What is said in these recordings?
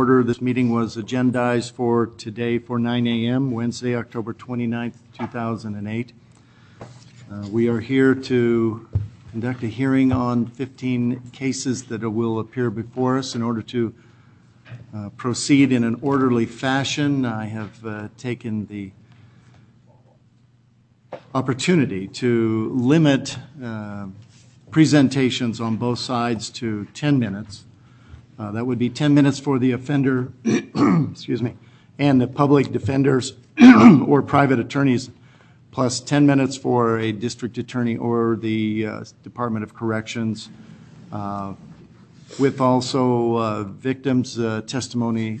Order, this meeting was agendized for today for 9 a.m., Wednesday, October 29th, 2008. Uh, We are here to conduct a hearing on 15 cases that will appear before us in order to uh, proceed in an orderly fashion. I have uh, taken the opportunity to limit uh, presentations on both sides to 10 minutes. Uh, That would be 10 minutes for the offender, excuse me, and the public defenders or private attorneys, plus 10 minutes for a district attorney or the uh, Department of Corrections, uh, with also victims' testimony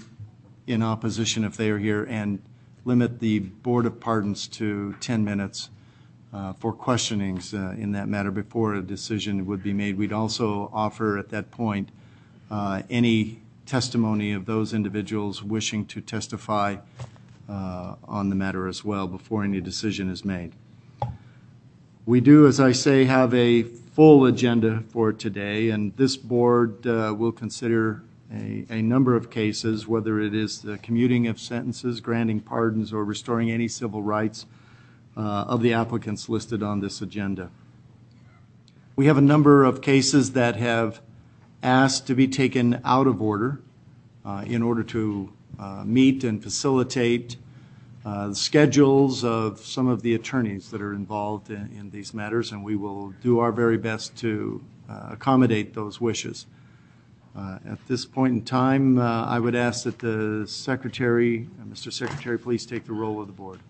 in opposition if they are here, and limit the Board of Pardons to 10 minutes for questionings in that matter before a decision would be made. We'd also offer at that point any testimony of those individuals wishing to testify uh, on the matter as well before any decision is made. We do, as I say, have a full agenda for today, and this board uh, will consider a, number of cases, whether it is the commuting of sentences, granting pardons, or restoring any civil rights uh, of the applicants listed on this agenda. We have a number of cases that have asked to be taken out of order uh, in order to uh, meet and facilitate uh, the schedules of some of the attorneys that are involved in, in these matters, and we will do our very best to uh, accommodate those wishes. Uh, At this point in time, uh, I would ask that the Secretary, uh, Mr. Secretary, please take the roll of the board.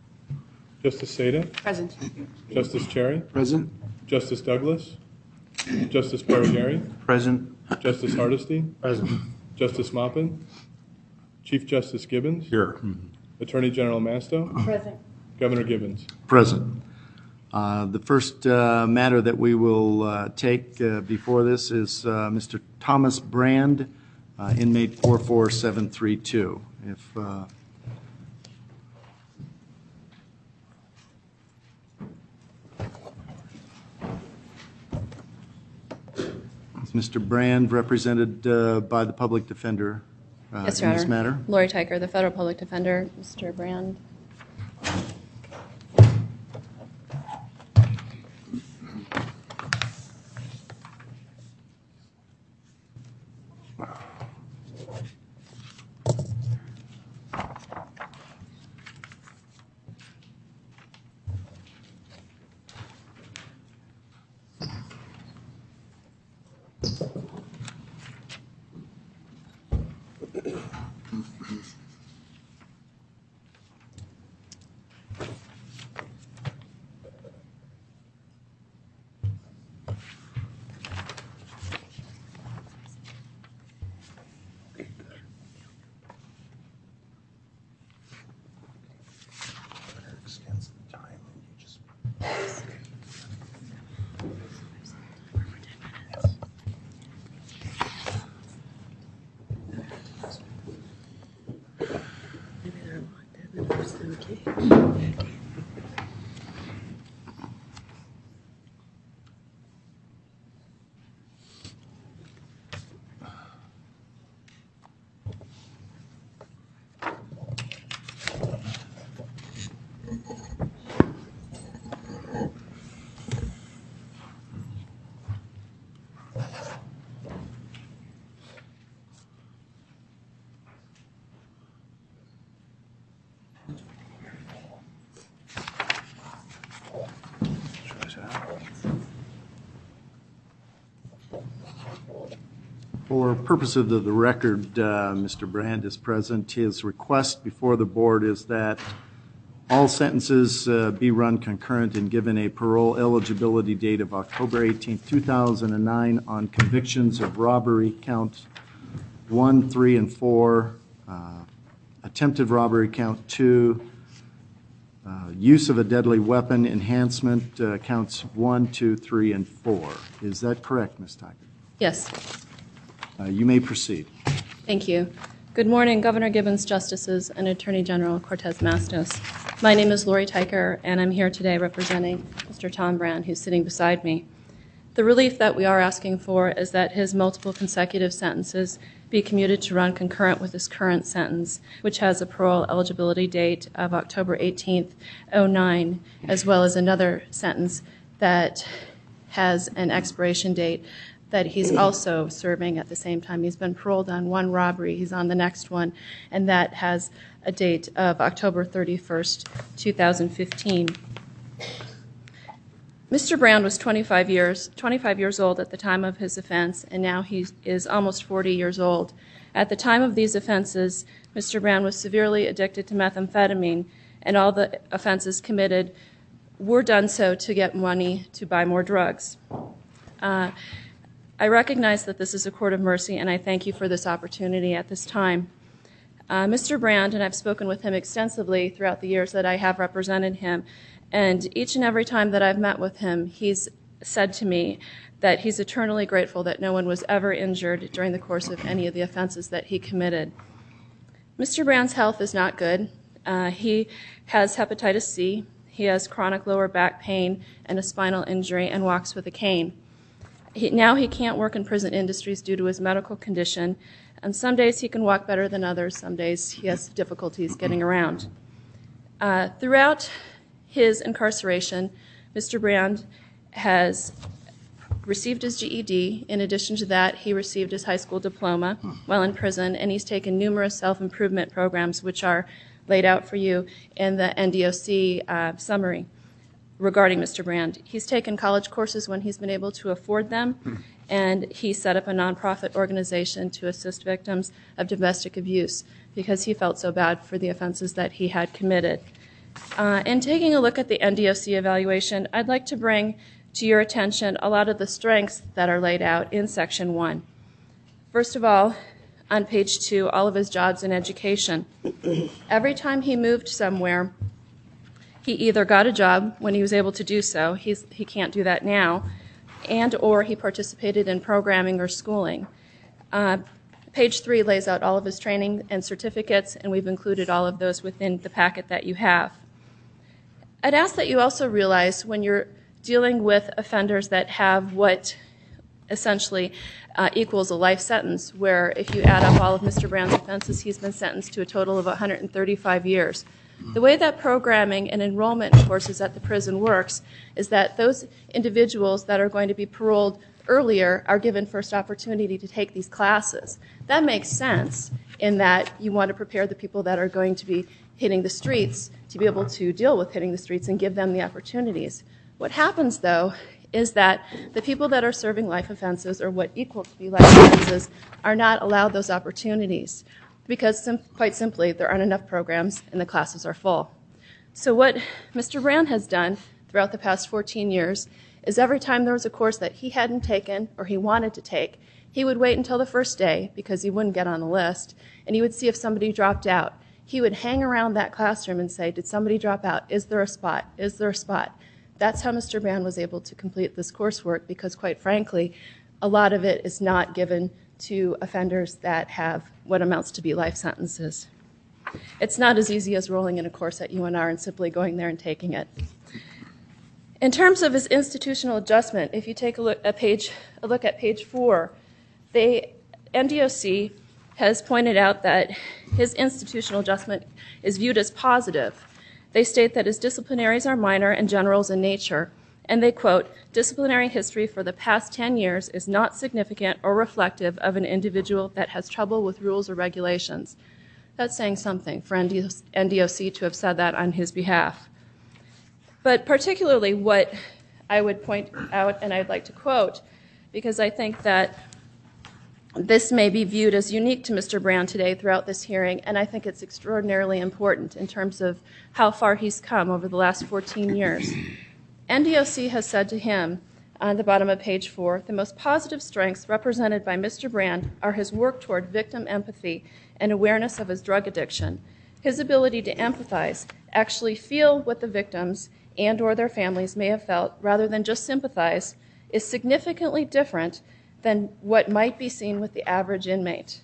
Justice Saitta? Present. Justice Cherry? Present. Justice Douglas? Justice Parraguirre? Present. Justice Hardesty? Present. Justice Maupin? Chief Justice Gibbons? Here. Attorney General Masto? Present. Governor Gibbons? Present. Uh, The first uh, matter that we will uh, take uh, before this is uh, Mr. Thomas Brand, uh, inmate 44732. If, uh, Mr. Brand represented uh, by the public defender uh, in this matter? Lori Teicher, the federal public defender, Mr. Brand. For purposes of the record, uh, Mr. Brand is present. His request before the board is that all sentences uh, be run concurrent and given a parole eligibility date of October 18, 2009 on convictions of robbery counts 1, 3, and 4, uh, attempted robbery count two, uh, use of a deadly weapon enhancement counts one, two, three, and four. Is that correct, Ms. Teicher? Yes, Uh, you may proceed. thank you. Good morning, Governor Gibbons, Justices, and Attorney General Cortez Mastos. My name is Lori Teicher, and I'm here today representing Mr. Tom Brand, who's sitting beside me. The relief that we are asking for is that his multiple consecutive sentences be commuted to run concurrent with his current sentence, which has a parole eligibility date of October 18th, 09, as well as another sentence that has an expiration date that he's also serving at the same time. He's been paroled on one robbery, he's on the next one, and that has a date of October 31st, 2015. Mr. Brown was 25 years, 25 years old at the time of his offense, and now he is almost 40 years old. At the time of these offenses, Mr. Brown was severely addicted to methamphetamine, and all the offenses committed were done so to get money to buy more drugs. Uh, I recognize that this is a court of mercy, and I thank you for this opportunity at this time. Uh, Mr. Brand, and I've spoken with him extensively throughout the years that I have represented him, and each and every time that I've met with him, he's said to me that he's eternally grateful that no one was ever injured during the course of any of the offenses that he committed. Mr. Brand's health is not good. Uh, he has hepatitis C, he has chronic lower back pain and a spinal injury, and walks with a cane. Now he can't work in prison industries due to his medical condition, and some days he can walk better than others, some days he has difficulties getting around. Uh, throughout his incarceration, Mr. Brand has received his GED. In addition to that, he received his high school diploma while in prison, and he's taken numerous self improvement programs, which are laid out for you in the NDOC uh, summary regarding Mr. Brand. He's taken college courses when he's been able to afford them, and he set up a nonprofit organization to assist victims of domestic abuse because he felt so bad for the offenses that he had committed. Uh, in taking a look at the NDOC evaluation, I'd like to bring to your attention a lot of the strengths that are laid out in Section 1. First of all, on page 2, all of his jobs in education. Every time he moved somewhere, he either got a job when he was able to do so, he can't do that now, and or he participated in programming or schooling. Uh, page 3 lays out all of his training and certificates, and we've included all of those within the packet that you have. I'd ask that you also realize when you're dealing with offenders that have what essentially uh, equals a life sentence, where if you add up all of Mr. Brown's offenses, he's been sentenced to a total of 135 years. The way that programming and enrollment courses at the prison works is that those individuals that are going to be paroled earlier are given first opportunity to take these classes. That makes sense in that you want to prepare the people that are going to be hitting the streets to be able to deal with hitting the streets and give them the opportunities. What happens, though, is that the people that are serving life offenses or what equal to be life offenses are not allowed those opportunities because, quite simply, there aren't enough programs and the classes are full. So, what Mr. Brand has done throughout the past 14 years is every time there was a course that he hadn't taken or he wanted to take, he would wait until the first day because he wouldn't get on the list and he would see if somebody dropped out. He would hang around that classroom and say, Did somebody drop out? Is there a spot? Is there a spot? That's how Mr. Brand was able to complete this coursework because, quite frankly, a lot of it is not given to offenders that have what amounts to be life sentences. It's not as easy as rolling in a course at UNR and simply going there and taking it. In terms of his institutional adjustment, if you take a look at page, look at page four, the NDOC has pointed out that his institutional adjustment is viewed as positive. They state that his disciplinaries are minor and generals in nature, and they quote, disciplinary history for the past 10 years is not significant or reflective of an individual that has trouble with rules or regulations. That's saying something for NDOC to have said that on his behalf. But particularly what I would point out and I'd like to quote, because I think that this may be viewed as unique to Mr. Brown today throughout this hearing, and I think it's extraordinarily important in terms of how far he's come over the last 14 years. NDOC has said to him on the bottom of page four the most positive strengths represented by Mr. Brand are his work toward victim empathy and awareness of his drug addiction. His ability to empathize, actually feel what the victims and or their families may have felt rather than just sympathize, is significantly different than what might be seen with the average inmate.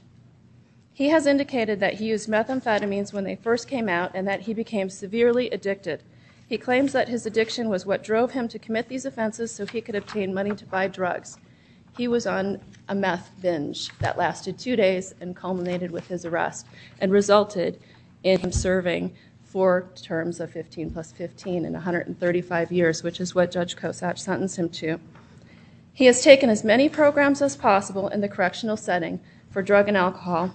He has indicated that he used methamphetamines when they first came out and that he became severely addicted. He claims that his addiction was what drove him to commit these offenses so he could obtain money to buy drugs. He was on a meth binge that lasted two days and culminated with his arrest and resulted in him serving four terms of 15 plus 15 in 135 years, which is what Judge Kosach sentenced him to. He has taken as many programs as possible in the correctional setting for drug and alcohol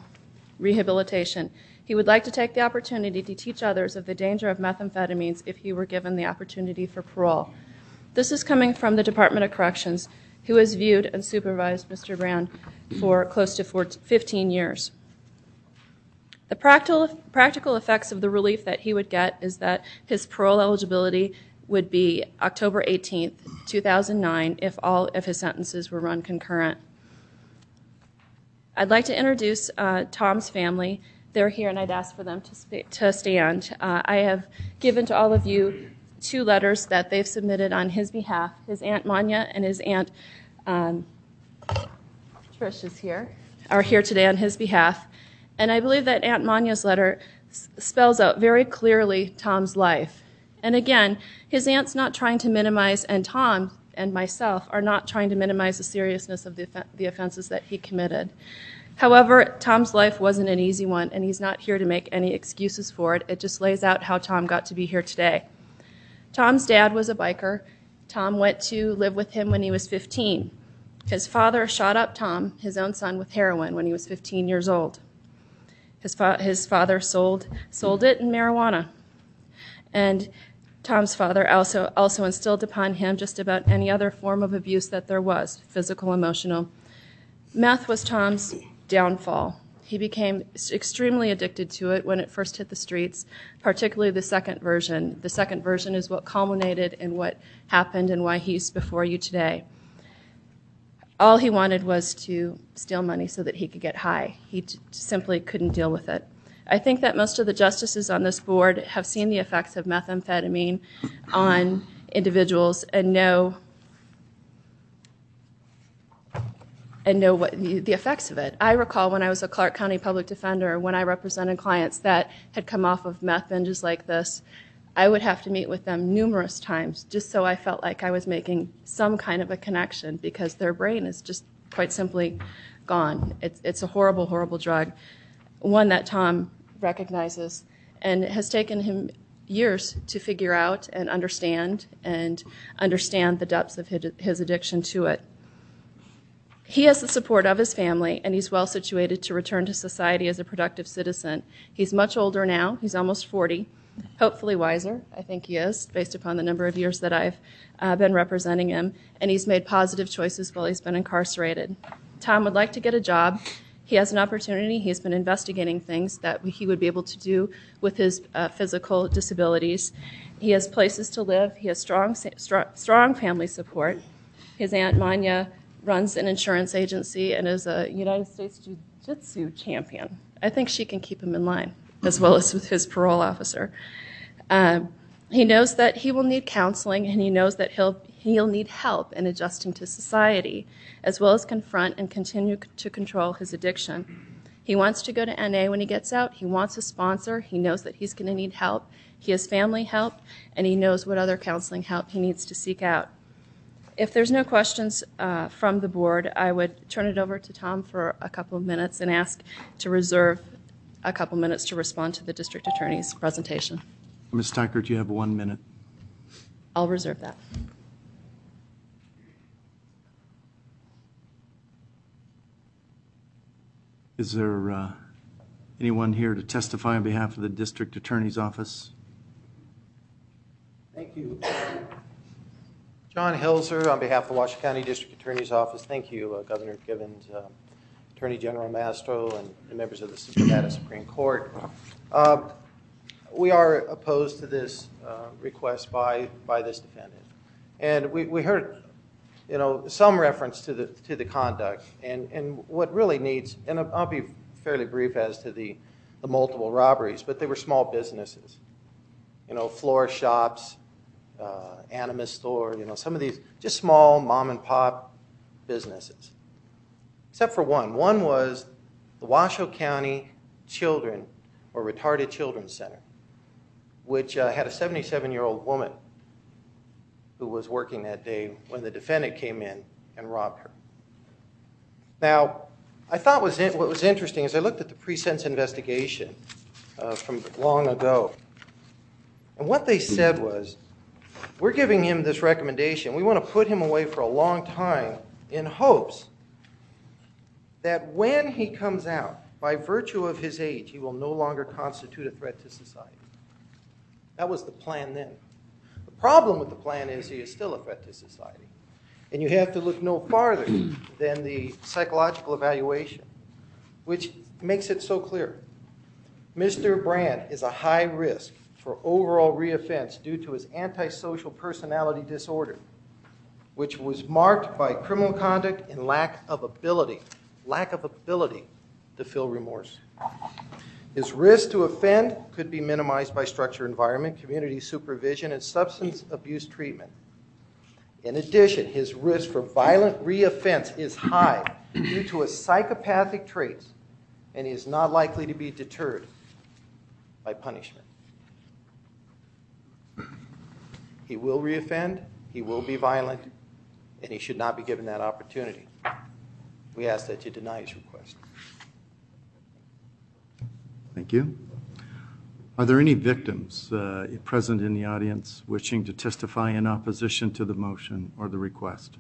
rehabilitation. He would like to take the opportunity to teach others of the danger of methamphetamines if he were given the opportunity for parole. This is coming from the Department of Corrections, who has viewed and supervised Mr. Brown for close to 15 years. The practical effects of the relief that he would get is that his parole eligibility would be October 18, 2009, if all of his sentences were run concurrent. I'd like to introduce uh, Tom's family. They're here and I'd ask for them to stand. Uh, I have given to all of you two letters that they've submitted on his behalf. His Aunt Manya and his Aunt um, Trish is here, are here today on his behalf. And I believe that Aunt Manya's letter spells out very clearly Tom's life. And again, his aunt's not trying to minimize, and Tom and myself are not trying to minimize the seriousness of the offenses that he committed. However, Tom's life wasn't an easy one, and he's not here to make any excuses for it. It just lays out how Tom got to be here today. Tom's dad was a biker. Tom went to live with him when he was 15. His father shot up Tom, his own son, with heroin when he was 15 years old. His father sold it in marijuana. And Tom's father also instilled upon him just about any other form of abuse that there was, physical, emotional. Meth was Tom's downfall. He became extremely addicted to it when it first hit the streets, particularly the second version. The second version is what culminated in what happened and why he's before you today. All he wanted was to steal money so that he could get high. He simply couldn't deal with it. I think that most of the justices on this board have seen the effects of methamphetamine on individuals and know the effects of it. I recall when I was a Clark County public defender, when I represented clients that had come off of meth binges like this, I would have to meet with them numerous times just so I felt like I was making some kind of a connection because their brain is just quite simply gone. It's a horrible, horrible drug, one that Tom recognizes and has taken him years to figure out and understand and understand the depths of his addiction to it. He has the support of his family and he's well situated to return to society as a productive citizen. He's much older now. He's almost 40. Hopefully wiser, I think he is, based upon the number of years that I've uh, been representing him. And he's made positive choices while he's been incarcerated. Tom would like to get a job. He has an opportunity. He's been investigating things that he would be able to do with his uh, physical disabilities. He has places to live. He has strong family support. His Aunt Manya runs an insurance agency and is a United States Jiu-Jitsu champion. I think she can keep him in line, as well as with his parole officer. Um, he knows that he will need counseling and he knows that he'll need help in adjusting to society, as well as confront and continue to control his addiction. He wants to go to NA when he gets out. He wants a sponsor. He knows that he's going to need help. He has family help and he knows what other counseling help he needs to seek out. If there's no questions uh, from the board, I would turn it over to Tom for a couple of minutes and ask to reserve a couple minutes to respond to the district attorney's presentation. Ms. Teichert, you have one minute. I'll reserve that. Is there uh, anyone here to testify on behalf of the district attorney's office? Thank you. John Helzer on behalf of the Washoe County District Attorney's Office. Thank you, uh, Governor Gibbons, uh, Attorney General Mastro, and members of the Nevada Supreme Court. Uh, we are opposed to this request by by this defendant. And we we heard you know, some reference to the to the conduct. And, And what really needs, and I'll be fairly brief as to the, the multiple robberies, but they were small businesses. You know, floor shops, uh, anima store, you know, some of these just small mom and pop businesses. Except for one. One was the Washoe County Children or Retarded Children's Center, which uh, had a 77 year old woman who was working that day when the defendant came in and robbed her. Now, I thought what was interesting is I looked at the pre-sentence investigation uh, from long ago, and what they said was, we're giving him this recommendation. We want to put him away for a long time in hopes that when he comes out, by virtue of his age, he will no longer constitute a threat to society. That was the plan then. The problem with the plan is he is still a threat to society. And you have to look no farther than the psychological evaluation, which makes it so clear. Mr. Brand is a high risk for overall reoffense due to his antisocial personality disorder, which was marked by criminal conduct and lack of ability, lack of ability to feel remorse. His risk to offend could be minimized by structure environment, community supervision, and substance abuse treatment. In addition, his risk for violent reoffense is high due to his psychopathic traits, and he is not likely to be deterred by punishment. He will reoffend, he will be violent, and he should not be given that opportunity. We ask that you deny his request. Thank you. Are there any victims uh, present in the audience wishing to testify in opposition to the motion or the request?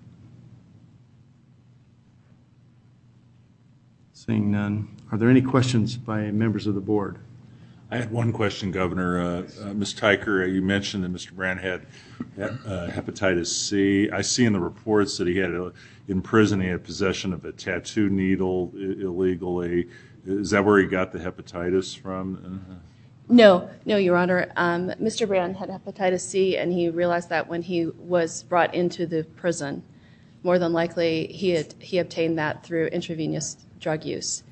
Seeing none, are there any questions by members of the board? I had one question, Governor. Uh, uh, Ms. Teicher, uh, you mentioned that Mr. Brand had uh, hepatitis C. I see in the reports that he had, a, in prison, he had possession of a tattoo needle illegally. Is that where he got the hepatitis from? No, no, Your Honor. Um, Mr. Brand had hepatitis C, and he realized that when he was brought into the prison. More than likely, he had he obtained that through intravenous drug use.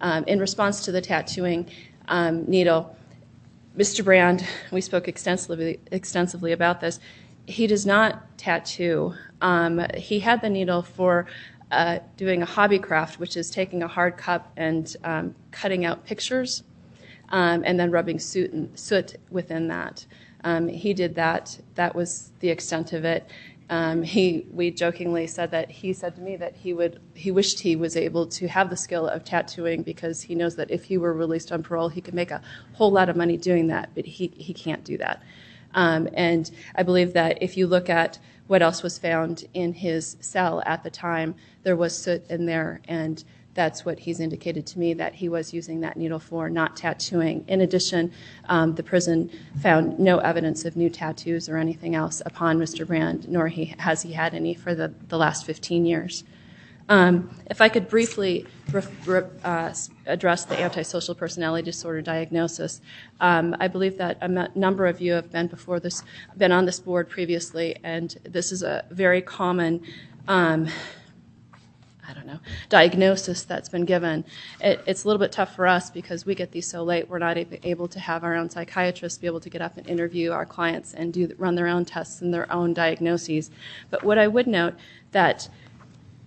Um, in response to the tattooing needle, Mr. Brand, we spoke extensively about this. He does not tattoo. Um, he had the needle for uh, doing a hobby craft, which is taking a hard cup and um, cutting out pictures um, and then rubbing soot, within that. Um, he did that. That was the extent of it. Um, he, we jokingly said that he said to me that he would, he wished he was able to have the skill of tattooing because he knows that if he were released on parole, he could make a whole lot of money doing that, but he, he can't do that. Um, and I believe that if you look at what else was found in his cell at the time, there was soot in there, and that's what he's indicated to me that he was using that needle for, not tattooing. In addition, um, the prison found no evidence of new tattoos or anything else upon Mr. Brand, nor has he had any for the, last 15 years. Um, if I could briefly uh, address the antisocial personality disorder diagnosis, um, I believe that a number of you have been before this, been on this board previously, and this is a very common I don't know, diagnosis that's been given. It, it's a little bit tough for us because we get these so late. We're not able to have our own psychiatrists be able to get up and interview our clients and do run their own tests and their own diagnoses. But what I would note that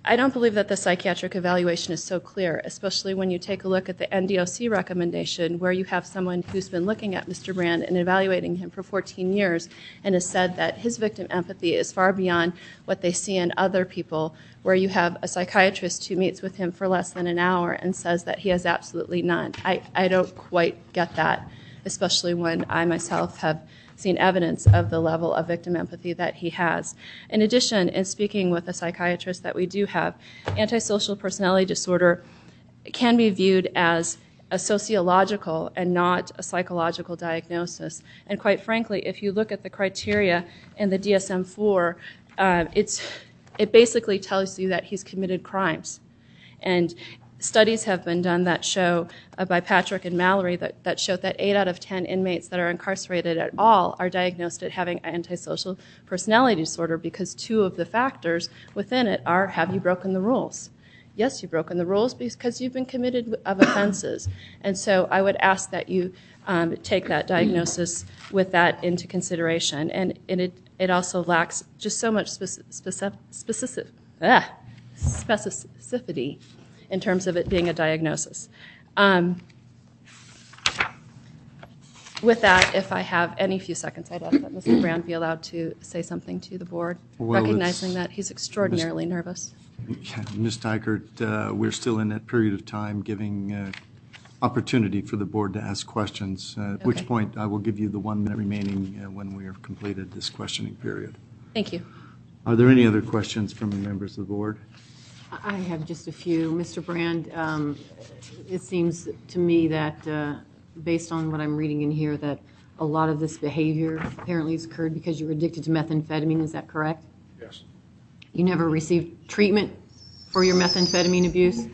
I don't believe that the psychiatric evaluation is so clear, especially when you take a look at the NDOC recommendation, where you have someone who's been looking at Mr. Brand and evaluating him for 14 years and has said that his victim empathy is far beyond what they see in other people, where you have a psychiatrist who meets with him for less than an hour and says that he has absolutely none. I, don't quite get that, especially when I myself have seen evidence of the level of victim empathy that he has. In addition, in speaking with a psychiatrist that we do have, antisocial personality disorder can be viewed as a sociological and not a psychological diagnosis. And quite frankly, if you look at the criteria in the DSM-4, uh, it basically tells you that he's committed crimes. And studies have been done that show uh, by Patrick and Mallory that, that showed that 8 out of 10 inmates that are incarcerated at all are diagnosed at having antisocial personality disorder because two of the factors within it are have you broken the rules? yes, you've broken the rules because you've been committed of offenses. And so I would ask that you um, take that diagnosis with that into consideration. And, it, it also lacks just so much speci- specific, specific, specificity in terms of it being a diagnosis. Um, with that, if I have any few seconds, I'd ask that Mr. Brown be allowed to say something to the board, recognizing that he's extraordinarily nervous. Ms. Tykert, uh, we're still in that period of time giving uh, opportunity for the board to ask questions, uh, at which point I will give you the one minute remaining when we have completed this questioning period. Thank you. Are there any other questions from members of the board? I have just a few. Mr. Brand, um, it seems to me that, uh, based on what I'm reading in here, that a lot of this behavior apparently has occurred because you were addicted to methamphetamine. Is that correct? Yes. You never received treatment for your methamphetamine abuse?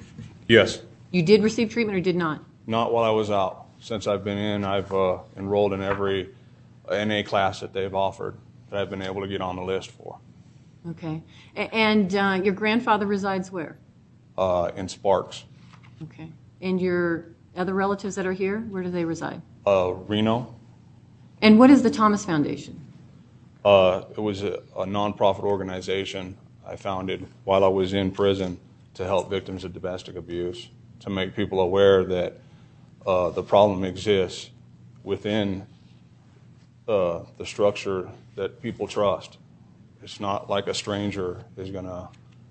Yes. You did receive treatment or did not? Not while I was out. Since I've been in, I've uh, enrolled in every NA class that they've offered that I've been able to get on the list for. Okay. And uh, your grandfather resides where? Uh, in Sparks, Okay. And your other relatives that are here, where do they reside? uh, Reno. And what is the Thomas Foundation? Uh, it was a, a nonprofit organization I founded while I was in prison to help victims of domestic abuse, to make people aware that uh, the problem exists within uh, the structure that people trust. It's not like a stranger is going to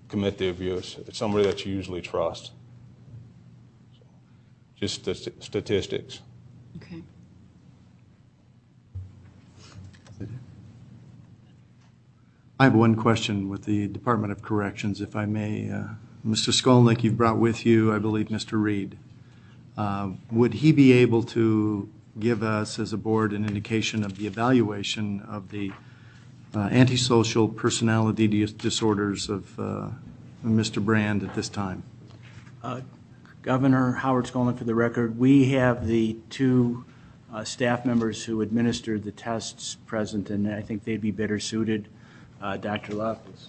commit the abuse. It's somebody that you usually trust. Just st- statistics. Okay. I have one question with the Department of Corrections, if I may. Uh, Mr. Skolnik, you've brought with you, I believe, Mr. Reed. Uh, Would he be able to give us, as a board, an indication of the evaluation of the uh, antisocial personality dis- disorders of uh, Mr. Brand at this time? Governor Howard Skolnik, for the record, we have the two uh, staff members who administered the tests present, and I think they'd be better suited. Uh, Dr. Luff is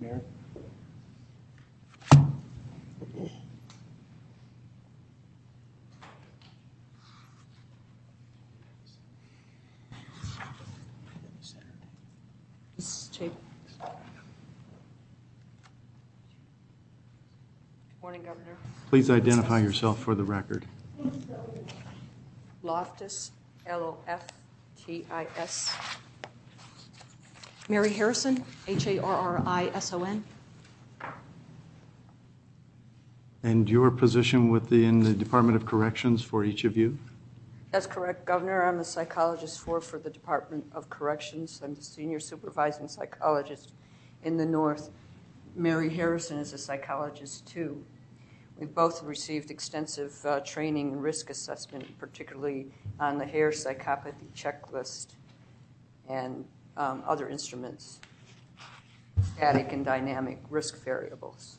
Mayor? Mrs. Chapin. Morning, Governor. Please identify yourself for the record. Loftis, L-O-F-T-I-S. Mary Harrison, H-A-R-R-I-S-O-N. And your position within the Department of Corrections for each of you? That's correct, Governor. I'm a psychologist for, for the Department of Corrections. I'm the senior supervising psychologist in the North. Mary Harrison is a psychologist, too. We've both received extensive uh, training and risk assessment, particularly on the Hare psychopathy checklist and um, other instruments, static and dynamic risk variables.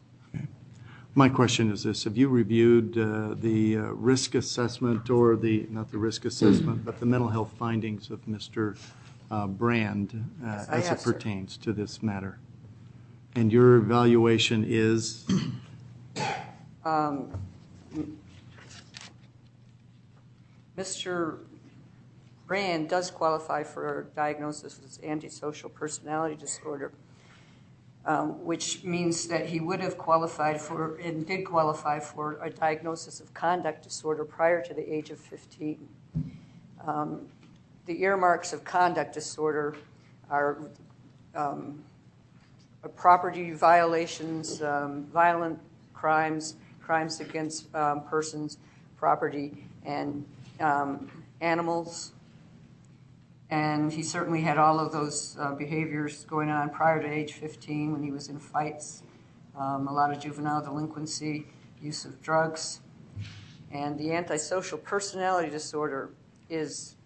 My question is this, have you reviewed uh, the uh, risk assessment or the, not the risk assessment, but the mental health findings of Mr. uh, Brand uh, as it pertains to this matter? And your evaluation is, Mr. Brand does qualify for a diagnosis of antisocial personality disorder, um, which means that he would have qualified for, and did qualify for, a diagnosis of conduct disorder prior to the age of 15. Um, The earmarks of conduct disorder are um, property violations, um, violent crimes, crimes against um, persons, property, and um, animals. And he certainly had all of those uh, behaviors going on prior to age 15 when he was in fights, um, a lot of juvenile delinquency, use of drugs. And the antisocial personality disorder is,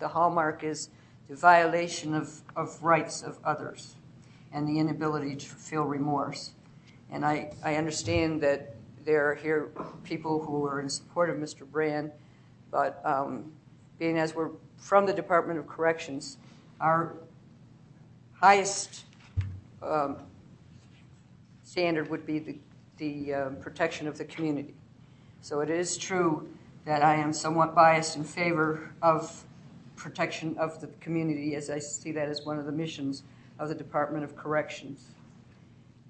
the hallmark is the violation of, of rights of others and the inability to feel remorse. And I, I understand that there are here people who are in support of Mr. Brand, but um, being as we're from the Department of Corrections, our highest um, standard would be the, the uh, protection of the community. So it is true that I am somewhat biased in favor of protection of the community, as I see that as one of the missions of the Department of Corrections.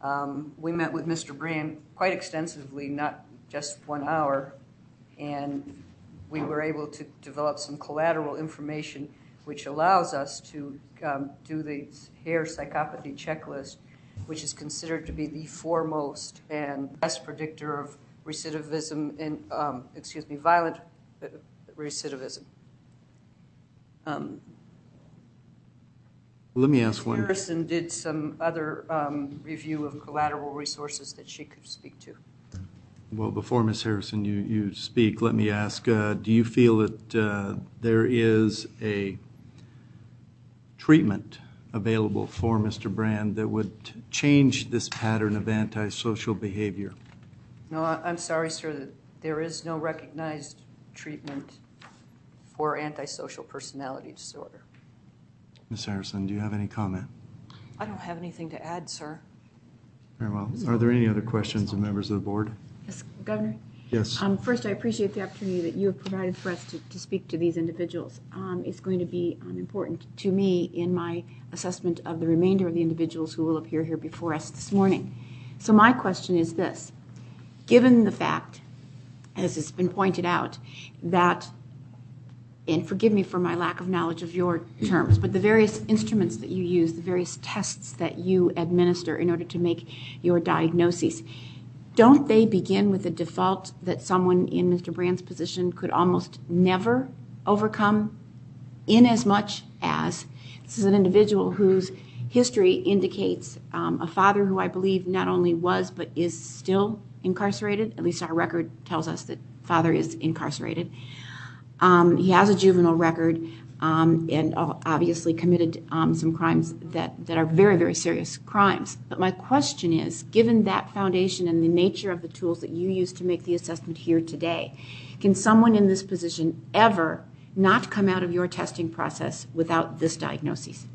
Um, we met with Mr. Brand quite extensively, not just one hour, and we were able to develop some collateral information which allows us to um, do the Hare psychopathy checklist, which is considered to be the foremost and best predictor of recidivism and, um, excuse me, violent uh, recidivism. Let me ask one. Harrison did some other um, review of collateral resources that she could speak to. Well, before Ms. Harrison, you, you speak, let me ask, uh, do you feel that uh, there is a treatment available for Mr. Brand that would change this pattern of antisocial behavior? No, I'm sorry, sir, there is no recognized treatment for antisocial personality disorder. Ms. Harrison, do you have any comment? I don't have anything to add, sir. Very well. Are there any other questions of members of the board? Yes, Governor? Yes. Um, First, I appreciate the opportunity that you have provided for us to, to speak to these individuals. Um, It's going to be um, important to me in my assessment of the remainder of the individuals who will appear here before us this morning. So my question is this. Given the fact, as has been pointed out, that, and forgive me for my lack of knowledge of your terms, but the various instruments that you use, the various tests that you administer in order to make your diagnoses, don't they begin with the default that someone in Mr. Brand's position could almost never overcome, in as much as this is an individual whose history indicates um, a father who I believe not only was but is still incarcerated. At least our record tells us that father is incarcerated. Um, he has a juvenile record um, and obviously committed um, some crimes that, are very, very serious crimes. But my question is given that foundation and the nature of the tools that you use to make the assessment here today, can someone in this position ever not come out of your testing process without this diagnosis?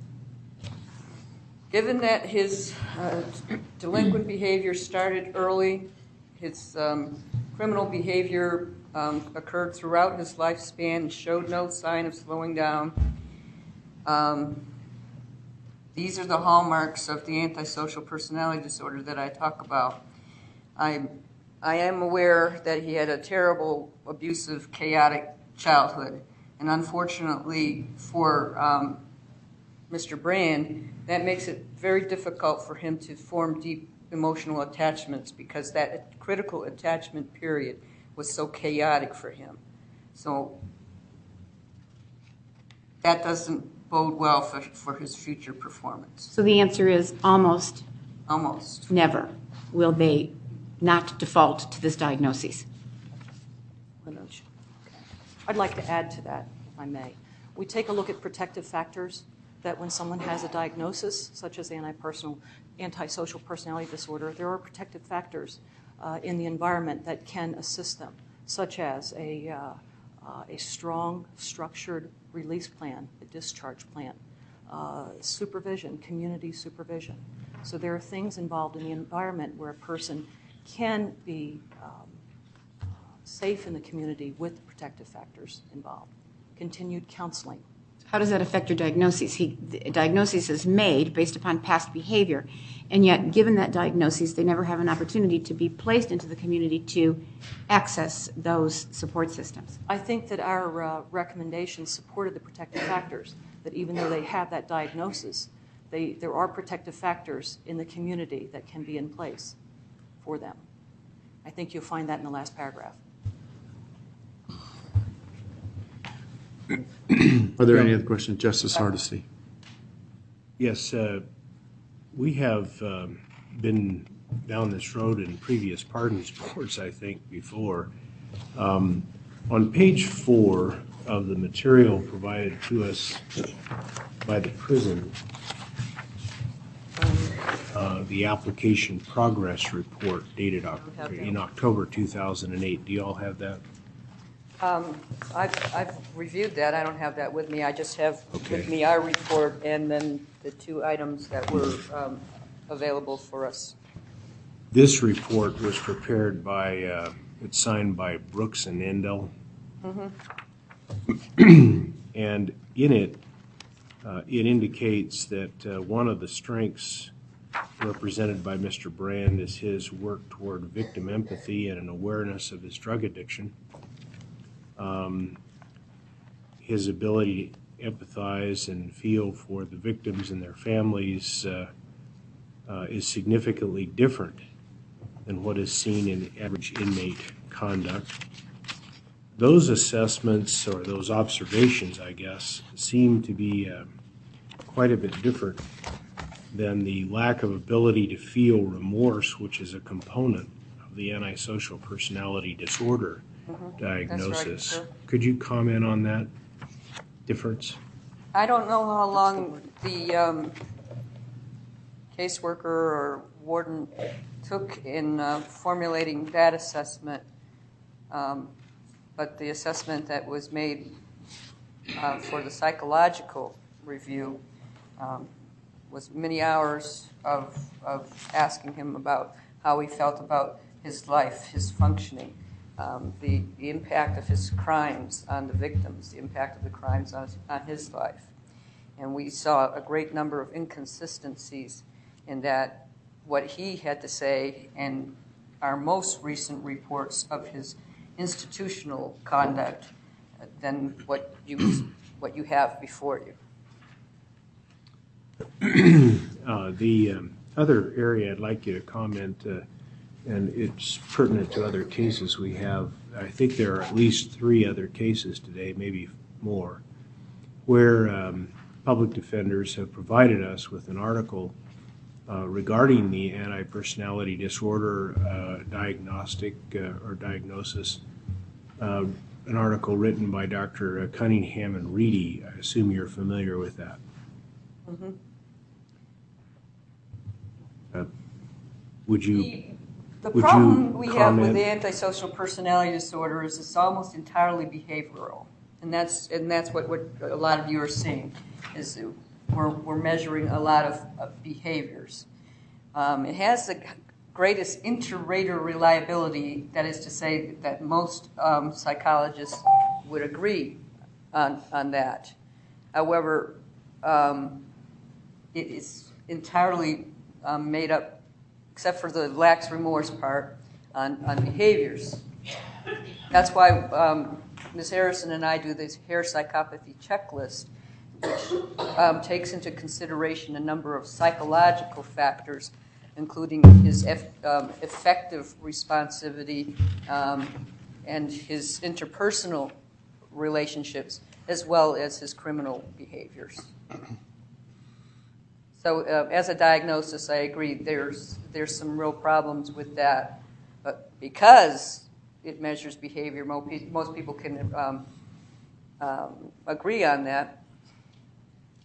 Given that his uh, delinquent behavior started early, his criminal behavior occurred throughout his lifespan and showed no sign of slowing down. Um, these are the hallmarks of the antisocial personality disorder that I talk about. I, am aware that he had a terrible, abusive, chaotic childhood. And unfortunately for um, Mr. Brand, that makes it very difficult for him to form deep emotional attachments because that critical attachment period was so chaotic for him. So that doesn't bode well for, for his future performance. So the answer is almost Almost. never will they not default to this diagnosis. I'd like to add to that, if I may. We take a look at protective factors that when someone has a diagnosis, such as anti-personal, antisocial personality disorder, there are protective factors in the environment that can assist them, such as a, uh, uh, a strong, structured release plan, a discharge plan, uh, supervision, community supervision. So there are things involved in the environment where a person can be um, safe in the community with protective factors involved. Continued counseling. How does that affect your diagnosis? He, diagnosis is made based upon past behavior, and yet, given that diagnosis, they never have an opportunity to be placed into the community to access those support systems. I think that our uh, recommendations supported the protective factors, that even though they have that diagnosis, they, there are protective factors in the community that can be in place for them. I think you'll find that in the last paragraph. Are there any other questions? Justice Hardesty. Yes, uh, we have um, been down this road in previous pardons boards, I think, before. Um, On page four of the material provided to us by the prison, uh, the application progress report dated Oc- in October 2008, do you all have that? Um, I've, I've reviewed that. I don't have that with me. I just have with me our report and then the two items that were um, available for us. This report was prepared by, uh, it's signed by Brooks and Endell. Mhm. And in it, uh, it indicates that uh, one of the strengths represented by Mr. Brand is his work toward victim empathy and an awareness of his drug addiction. Um, His ability to empathize and feel for the victims and their families uh, uh, is significantly different than what is seen in average inmate conduct. Those assessments, or those observations, I guess, seem to be uh, quite a bit different than the lack of ability to feel remorse, which is a component of the antisocial personality disorder. Diagnosis. Right. Could you comment on that difference? I don't know how long the um, caseworker or warden took in uh, formulating that assessment, um, but the assessment that was made uh, for the psychological review um, was many hours of, of asking him about how he felt about his life, his functioning, the, the impact of his crimes on the victims, the impact of the crimes on, on his life. And we saw a great number of inconsistencies in that what he had to say and our most recent reports of his institutional conduct uh, than what you, what you have before you. Uh, The um, other area I'd like you to comment, uh, and it's pertinent to other cases we have, I think there are at least three other cases today, maybe more, where um, public defenders have provided us with an article uh, regarding the anti-personality disorder uh, diagnostic uh, or diagnosis, uh, an article written by Dr. Cunningham and Reedy. I assume you're familiar with that. Mhm. Uh, Would you, The problem we have with the antisocial personality disorder is it's almost entirely behavioral. And that's, and that's what, what a lot of you are seeing, is we're, we're measuring a lot of, of behaviors. Um, it has the greatest inter-rater reliability, that is to say that most um, psychologists would agree on, on that. However, um, it is entirely um, made up, except for the lax remorse part, on, behaviors. That's why um, Ms. Harrison and I do this Hare psychopathy checklist, which um, takes into consideration a number of psychological factors, including his um, effective responsivity um, and his interpersonal relationships, as well as his criminal behaviors. So uh, as a diagnosis, I agree, there's, there's some real problems with that. But because it measures behavior, mo- most people can um, um, agree on that.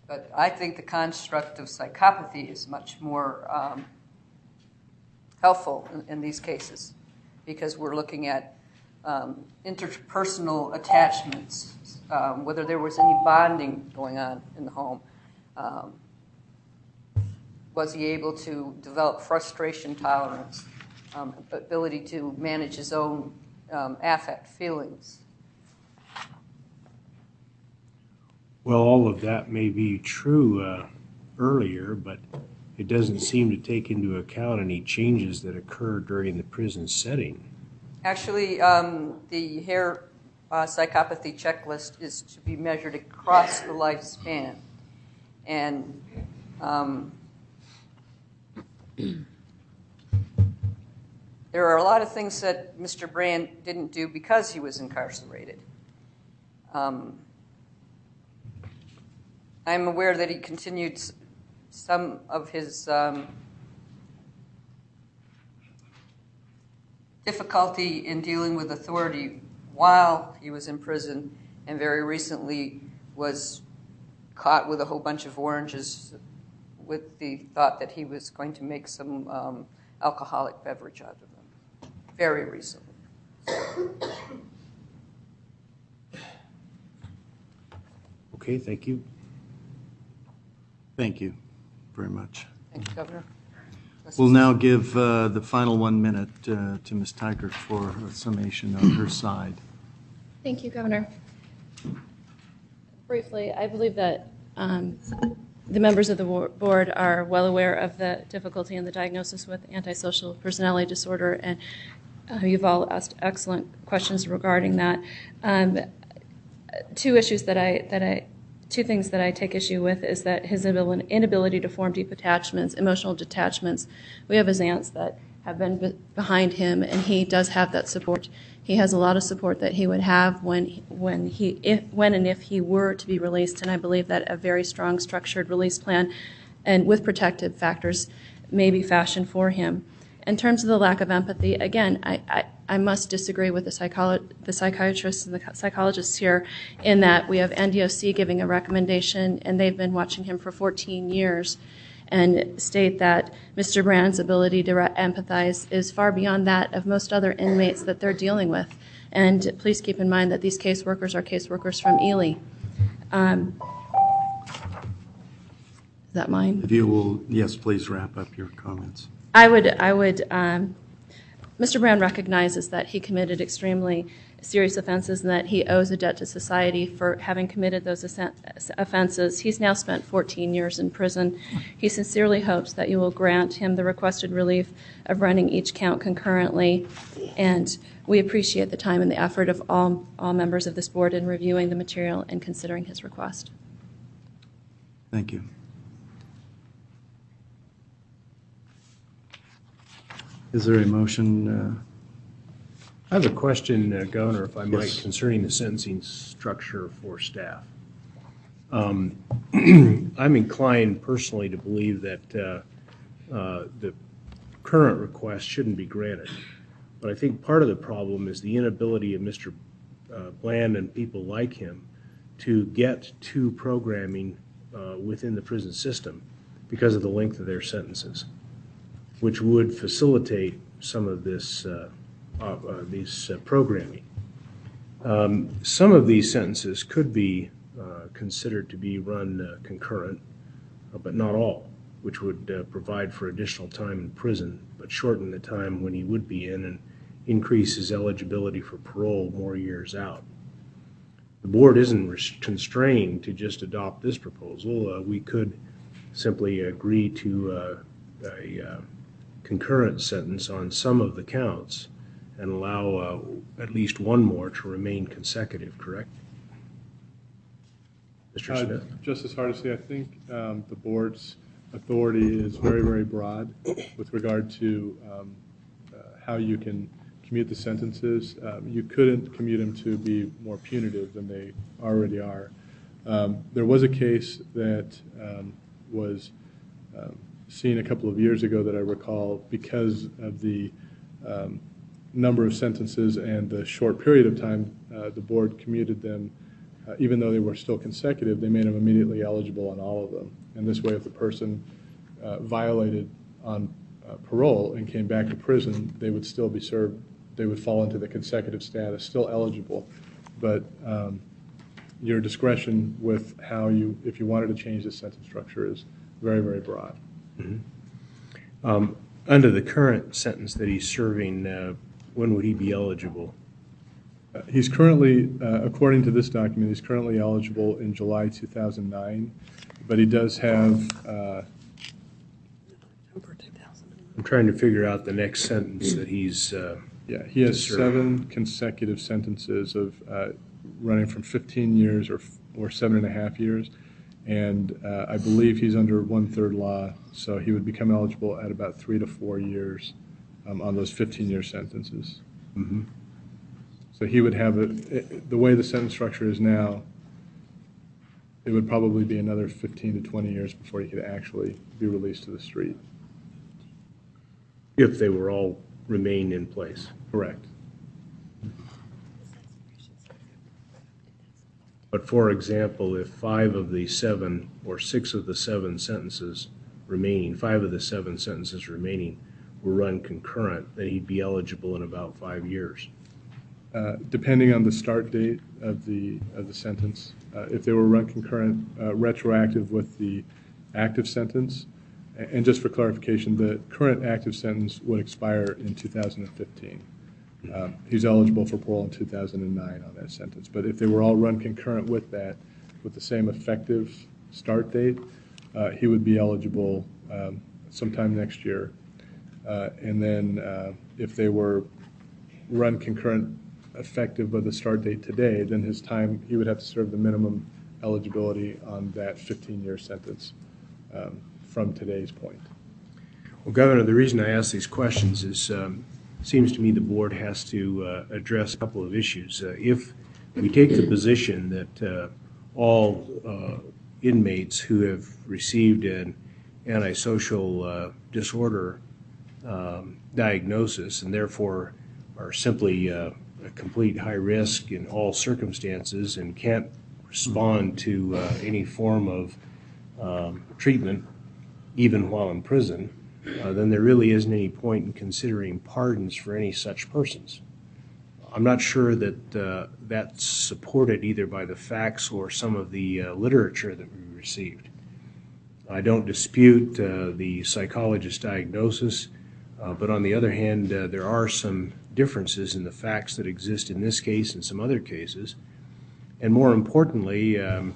But I think the construct of psychopathy is much more um, helpful in, in these cases because we're looking at um, interpersonal attachments, um, whether there was any bonding going on in the home. Um, was he able to develop frustration tolerance, um, ability to manage his own um, affect feelings? Well, all of that may be true uh, earlier, but it doesn't seem to take into account any changes that occur during the prison setting. Actually, um, the Hare uh, psychopathy checklist is to be measured across the lifespan. And um, there are a lot of things that Mr. Brand didn't do because he was incarcerated. Um, I'm aware that he continued some of his um, difficulty in dealing with authority while he was in prison, and very recently was caught with a whole bunch of oranges with the thought that he was going to make some um, alcoholic beverage out of them. Very recently. Okay, thank you. Thank you very much. Thank you, Governor. We'll now give uh, the final one minute uh, to Ms. Teicher for a summation on her side. Thank you, Governor. Briefly, I believe that um, the members of the board are well aware of the difficulty in the diagnosis with antisocial personality disorder, and uh, you've all asked excellent questions regarding that. Um, Two issues that I, that I, two things that I take issue with is that his inability to form deep attachments, emotional detachments. We have his aunts that have been be- behind him, and he does have that support. He has a lot of support that he would have when when he if when and if he were to be released, and I believe that a very strong structured release plan and with protective factors may be fashioned for him. In terms of the lack of empathy, again, I, must disagree with the psychiatrists and the psychologists here in that we have NDOC giving a recommendation, and they've been watching him for 14 years, and state that Mr. Brand's ability to empathize is far beyond that of most other inmates that they're dealing with. And please keep in mind that these caseworkers are caseworkers from Ely. Um, is that mine? If you will, yes, please wrap up your comments. I would, I would, um, Mr. Brown recognizes that he committed extremely serious offenses and that he owes a debt to society for having committed those offenses. He's now spent 14 years in prison. He sincerely hopes that you will grant him the requested relief of running each count concurrently. And we appreciate the time and the effort of all, members of this board in reviewing the material and considering his request. Thank you. Is there a motion? Uh, I have a question, uh, Governor, if I might, Yes. concerning the sentencing structure for staff. Um, I'm inclined personally to believe that uh, uh, the current request shouldn't be granted. But I think part of the problem is the inability of Mr. uh, Bland and people like him to get to programming uh, within the prison system because of the length of their sentences, which would facilitate some of this, uh, these uh, programming. Um, Some of these sentences could be uh, considered to be run uh, concurrent, uh, but not all, which would uh, provide for additional time in prison, but shorten the time when he would be in and increase his eligibility for parole more years out. The board isn't constrained to just adopt this proposal. Uh, We could simply agree to uh, a uh, concurrent sentence on some of the counts and allow uh, at least one more to remain consecutive, correct? Mr. Uh, Smith? Justice Hardesty, I think um, the board's authority is very, very broad with regard to um, uh, how you can commute the sentences. Um, You couldn't commute them to be more punitive than they already are. Um, There was a case that um, was seen a couple of years ago that I recall because of the um, number of sentences and the short period of time uh, the board commuted them uh, even though they were still consecutive, they made them immediately eligible on all of them. And this way, if the person uh, violated on uh, parole and came back to prison, they would still be served, they would fall into the consecutive status, still eligible. But um, your discretion with how you, if you wanted to change the sentence structure is very, very broad. Um, Under the current sentence that he's serving, uh, when would he be eligible? Uh, He's currently, uh, according to this document, he's currently eligible in July 2009, but he does have, uh, I'm trying to figure out the next sentence that he's. uh, yeah, he has seven consecutive sentences of uh, running from 15 years or f- or seven and a half years. And uh, I believe he's under one-third law, so he would become eligible at about three to four years um, on those 15-year sentences. Mhm. So he would have, it- the way the sentence structure is now, it would probably be another 15 to 20 years before he could actually be released to the street. If they were all remain in place. Correct. But for example, if five of the seven or six of the seven sentences remaining, five of the seven sentences remaining were run concurrent, then he'd be eligible in about five years. Uh, Depending on the start date of the, of the sentence, uh, if they were run concurrent, uh, retroactive with the active sentence. And just for clarification, the current active sentence would expire in 2015. Um, He's eligible for parole in 2009 on that sentence. But if they were all run concurrent with that, with the same effective start date, uh, he would be eligible um, sometime next year. Uh, And then uh, if they were run concurrent effective of the start date today, then his time, he would have to serve the minimum eligibility on that 15-year sentence um, from today's point. Well, Governor, the reason I ask these questions is, um, seems to me the board has to uh, address a couple of issues. Uh, If we take the position that uh, all uh, inmates who have received an antisocial disorder um, diagnosis and therefore are simply uh, a complete high risk in all circumstances and can't respond to uh, any form of um, treatment, even while in prison, uh, then there really isn't any point in considering pardons for any such persons. I'm not sure that uh, that's supported either by the facts or some of the uh, literature that we received. I don't dispute uh, the psychologist's diagnosis, but on the other hand, uh, there are some differences in the facts that exist in this case and some other cases. And more importantly, um,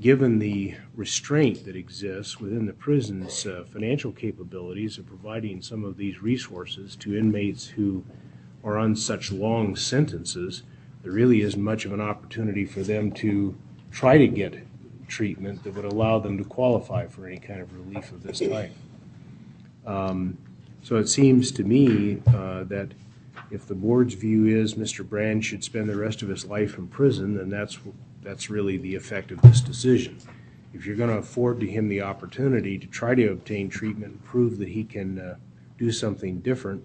given the restraint that exists within the prison's uh, financial capabilities of providing some of these resources to inmates who are on such long sentences, there really isn't much of an opportunity for them to try to get treatment that would allow them to qualify for any kind of relief of this type. So it seems to me uh, that if the board's view is Mr. Brand should spend the rest of his life in prison, then that's, that's really the effect of this decision. If you're going to afford to him the opportunity to try to obtain treatment and prove that he can uh, do something different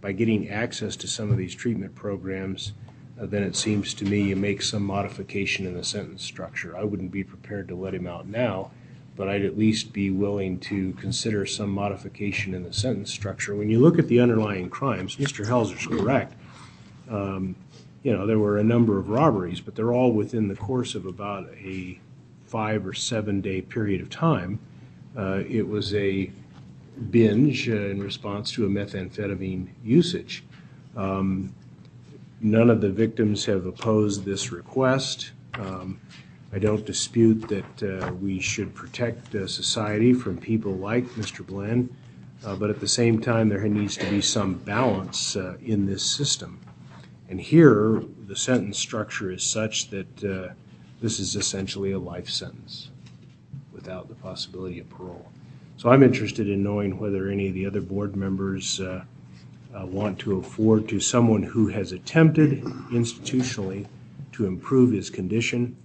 by getting access to some of these treatment programs, uh, then it seems to me you make some modification in the sentence structure. I wouldn't be prepared to let him out now, but I'd at least be willing to consider some modification in the sentence structure. When you look at the underlying crimes, Mr. Helzer's correct. Um, you know, there were a number of robberies, but they're all within the course of about a five or seven day period of time. Uh, it was a binge in response to a methamphetamine usage. Um, none of the victims have opposed this request. I don't dispute that uh, we should protect uh, society from people like Mr. Blinn, uh, but at the same time, there needs to be some balance in this system. And here, the sentence structure is such that this is essentially a life sentence without the possibility of parole. So I'm interested in knowing whether any of the other board members want to afford to someone who has attempted institutionally to improve his condition,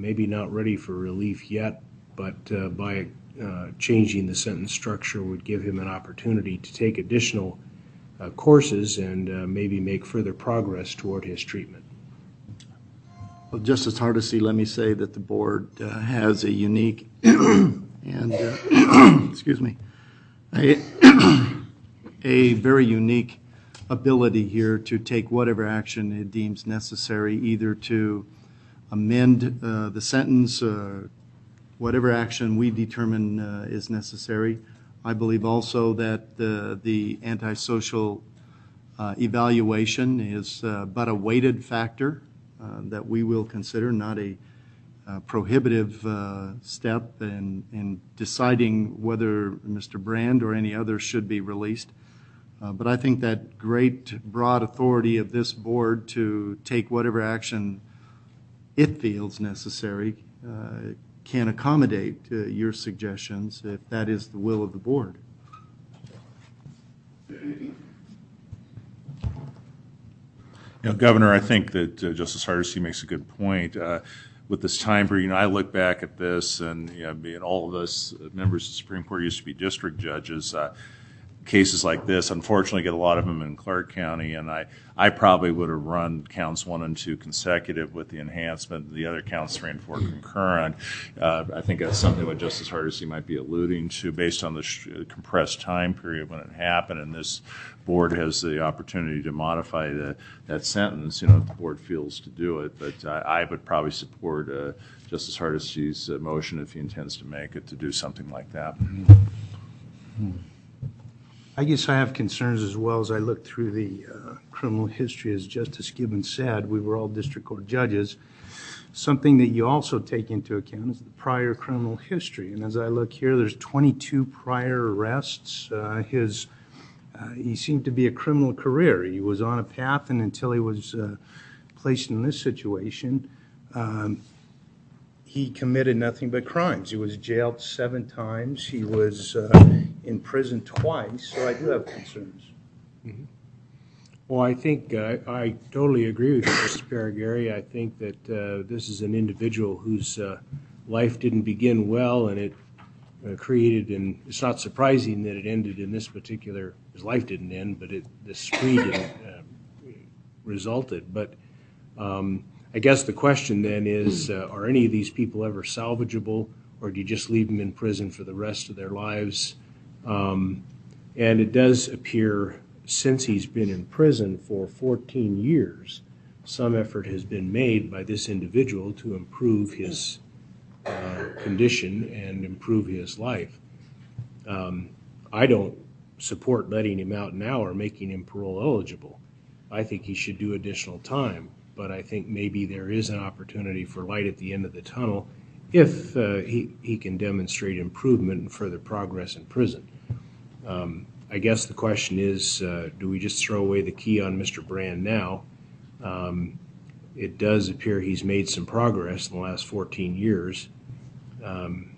maybe not ready for relief yet, but uh, by uh, changing the sentence structure would give him an opportunity to take additional uh, courses and uh, maybe make further progress toward his treatment. Well, Justice Hardesty, let me say that the board uh, has a unique and, uh, excuse me, a very unique ability here to take whatever action it deems necessary, either to amend uh, the sentence, uh, whatever action we determine uh, is necessary. I believe also that uh, the, antisocial uh, evaluation is uh, but a weighted factor that we will consider, not a prohibitive step in, in deciding whether Mr. Brand or any other should be released. But I think that great broad authority of this board to take whatever action it feels necessary uh, can accommodate uh, your suggestions if that is the will of the board. Governor, I think that uh, Justice Hardesty makes a good point. With this time period, I look back at this, and all of us members of the Supreme Court used to be district judges. Cases like this, unfortunately, get a lot of them in Clark County, and I, I probably would have run counts one and two consecutive with the enhancement, the other counts three and four concurrent. Uh, I think that's something what Justice Hardesty might be alluding to based on the compressed time period when it happened, and this board has the opportunity to modify that sentence, you know, if the board feels to do it, but I, would probably support uh, Justice Hardesty's uh, motion if he intends to make it, to do something like that. I guess I have concerns as well as I look through the uh, criminal history. As Justice Gibbons said, we were all district court judges. Something that you also take into account is the prior criminal history. And as I look here, there's 22 prior arrests. Uh, his uh, he seemed to be a criminal career. He was on a path, and until he was placed in this situation, um, he committed nothing but crimes. He was jailed seven times. He was in prison twice. So I do have concerns. Mm-hmm. Well, I think uh, I totally agree with you, Mr. Parraguirre. I think that uh, this is an individual whose uh, life didn't begin well, and it created, and it's not surprising that it ended in this particular. His life didn't end, but the spree didn't resulted. But um, I guess the question then is: Are any of these people ever salvageable, or do you just leave them in prison for the rest of their lives? Um, and it does appear since he's been in prison for 14 years, some effort has been made by this individual to improve his uh, condition and improve his life. Um, I don't support letting him out now or making him parole eligible. I think he should do additional time, but I think maybe there is an opportunity for light at the end of the tunnel if uh, he, he can demonstrate improvement and further progress in prison. Um, I guess the question is, uh, do we just throw away the key on Mr. Brand now? Um, it does appear he's made some progress in the last 14 years um,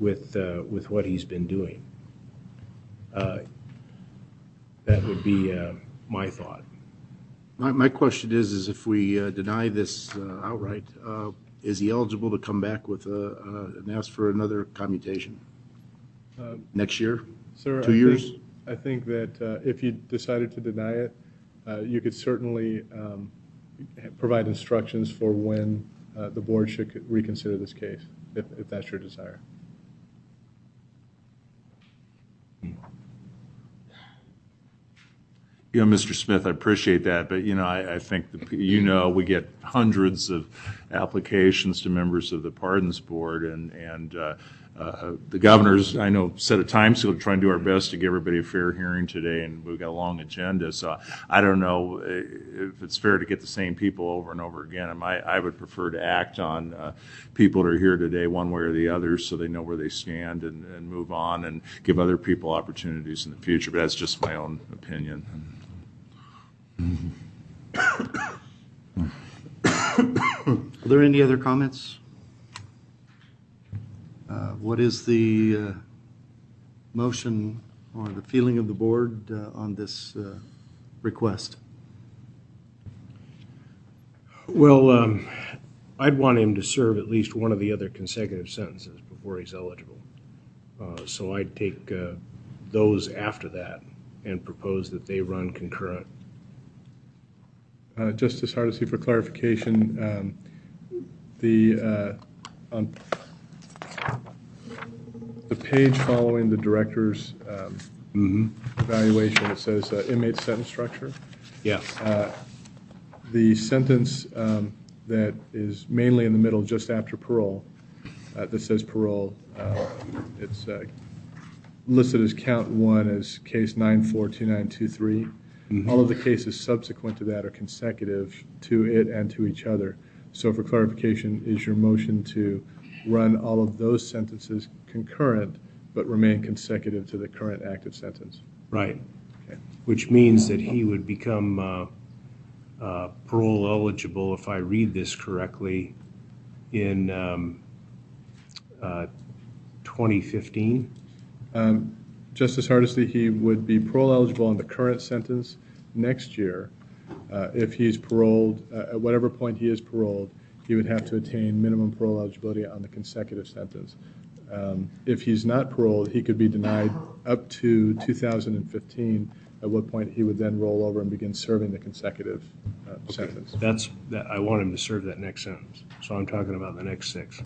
with uh, with what he's been doing. Uh, that would be uh, my thought. My, my question is, is if we uh, deny this uh, outright, uh, is he eligible to come back with a, uh, and ask for another commutation Uh, next year? Sir, Two I years? think- I think that uh, if you decided to deny it, uh, you could certainly um, provide instructions for when uh, the board should reconsider this case, if if that's your desire. You know, Mr. Smith, I appreciate that, but, you know, I, I think, the- you know, we get hundreds of applications to members of the Pardons Board, and, and uh, uh, the governor's, I know, set a time scale to try and do our best to give everybody a fair hearing today, and we've got a long agenda, so I don't know uh, if it's fair to get the same people over and over again. I, I would prefer to act on uh, people that are here today, one way or the other, so they know where they stand and, and move on and give other people opportunities in the future, but that's just my own opinion. Are there any other comments? Uh, What is the uh, motion or the feeling of the board uh, on this uh, request? Well, um, I'd want him to serve at least one of the other consecutive sentences before he's eligible. Uh, So I'd take uh, those after that and propose that they run concurrent. Uh, Justice Hardesty, for clarification, um, the, uh, on the page following the director's um, evaluation, it says uh, inmate sentence structure. Yeah. Uh, The sentence um, that is mainly in the middle, just after parole, uh, that says parole, uh, it's uh, listed as count one as case 942923. All of the cases subsequent to that are consecutive to it and to each other. So for clarification, is your motion to run all of those sentences concurrent but remain consecutive to the current active sentence? Right. Which means that he would become uh, uh, parole eligible, if I read this correctly, in um, uh, 2015? Um, Justice Hardesty, he would be parole eligible on the current sentence next year. Uh, If he's paroled, uh, at whatever point he is paroled, he would have to attain minimum parole eligibility on the consecutive sentence. Um, If he's not paroled, he could be denied up to 2015, at what point he would then roll over and begin serving the consecutive uh, sentence. That's, that, I want him to serve that next sentence, so I'm talking about the next six.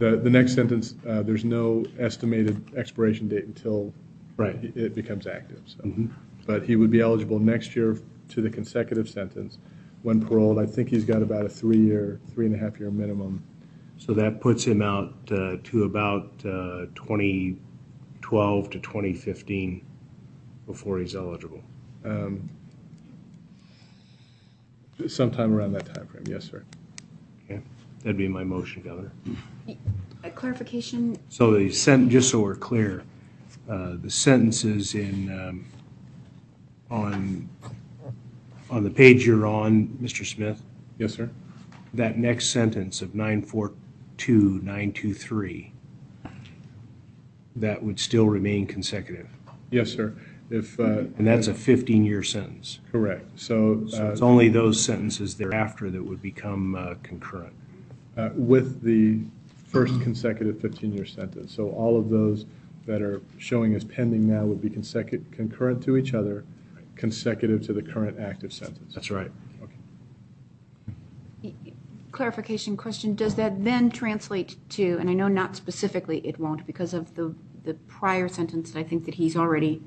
The, the next sentence, uh, there's no estimated expiration date until Right. it becomes active, so. Mhm. But he would be eligible next year to the consecutive sentence. When paroled, I think he's got about a three-year, three and a half year minimum. So that puts him out uh, to about uh, 2012 to 2015 before he's eligible. Um, Sometime around that time frame. yes, sir. Okay, that'd be my motion, Governor. A clarification, So the sent, just so we're clear, uh, the sentences in, um, on, on the page you're on, Mr. Smith? Yes, sir. That next sentence of 942923, that would still remain consecutive? Yes, sir. If, uh, And that's a 15-year sentence? Correct. So. So it's uh, only those sentences thereafter that would become uh, concurrent? uh, with the first consecutive 15-year sentence. So all of those that are showing as pending now would be concurrent to each other, consecutive to the current active sentence. That's right. clarification question, does that then translate to, and I know not specifically it won't because of the, the prior sentence that I think that he's already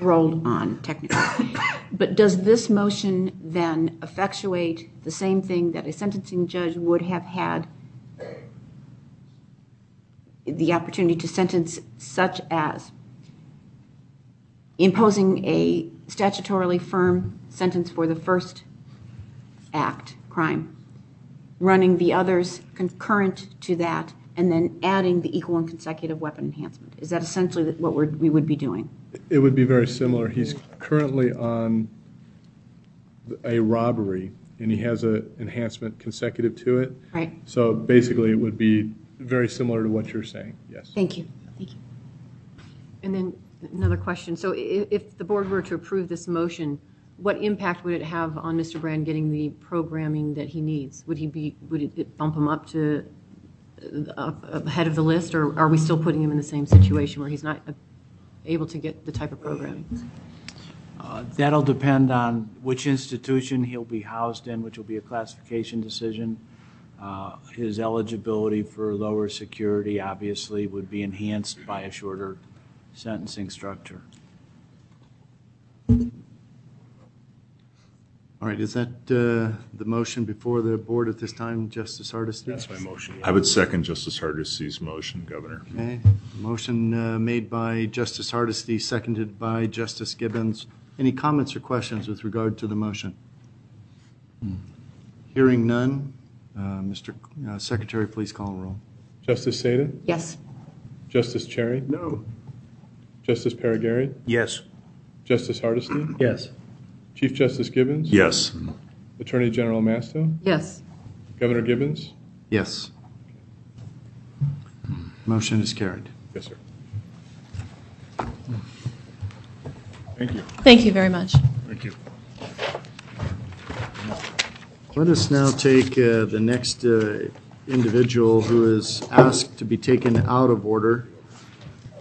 rolled on technically, but does this motion then effectuate the same thing that a sentencing judge would have had the opportunity to sentence such as imposing a statutorily firm sentence for the first act, crime, running the others concurrent to that, and then adding the equal and consecutive weapon enhancement? Is that essentially what we're, would be doing? It would be very similar. He's currently on a robbery, and he has an enhancement consecutive to it. Right. So basically, it would be very similar to what you're saying, yes. Thank you. Thank you. And then another question. So if the board were to approve this motion, what impact would it have on Mr. Brand getting the programming that he needs? Would he be, would it bump him up to uh, ahead of the list, or are we still putting him in the same situation where he's not able to get the type of programming? Uh, That'll depend on which institution he'll be housed in, which will be a classification decision. Uh, His eligibility for lower security, obviously, would be enhanced by a shorter sentencing structure. All right, is that uh, the motion before the board at this time, Justice Hardesty? That's my motion. I would second Justice Hardesty's motion, Governor. Okay, motion uh, made by Justice Hardesty, seconded by Justice Gibbons. Any comments or questions with regard to the motion? Hearing none, uh, Mr. Secretary, please call the roll. Justice Saitta? Yes. Justice Cherry? No. Justice Parraguirre? Yes. Justice Hardesty? Yes. Chief Justice Gibbons? Yes. Attorney General Masto? Yes. Governor Gibbons? Yes. Motion is carried. Yes, sir. Thank you. Thank you very much. Thank you. Let us now take uh, the next uh, individual who is asked to be taken out of order.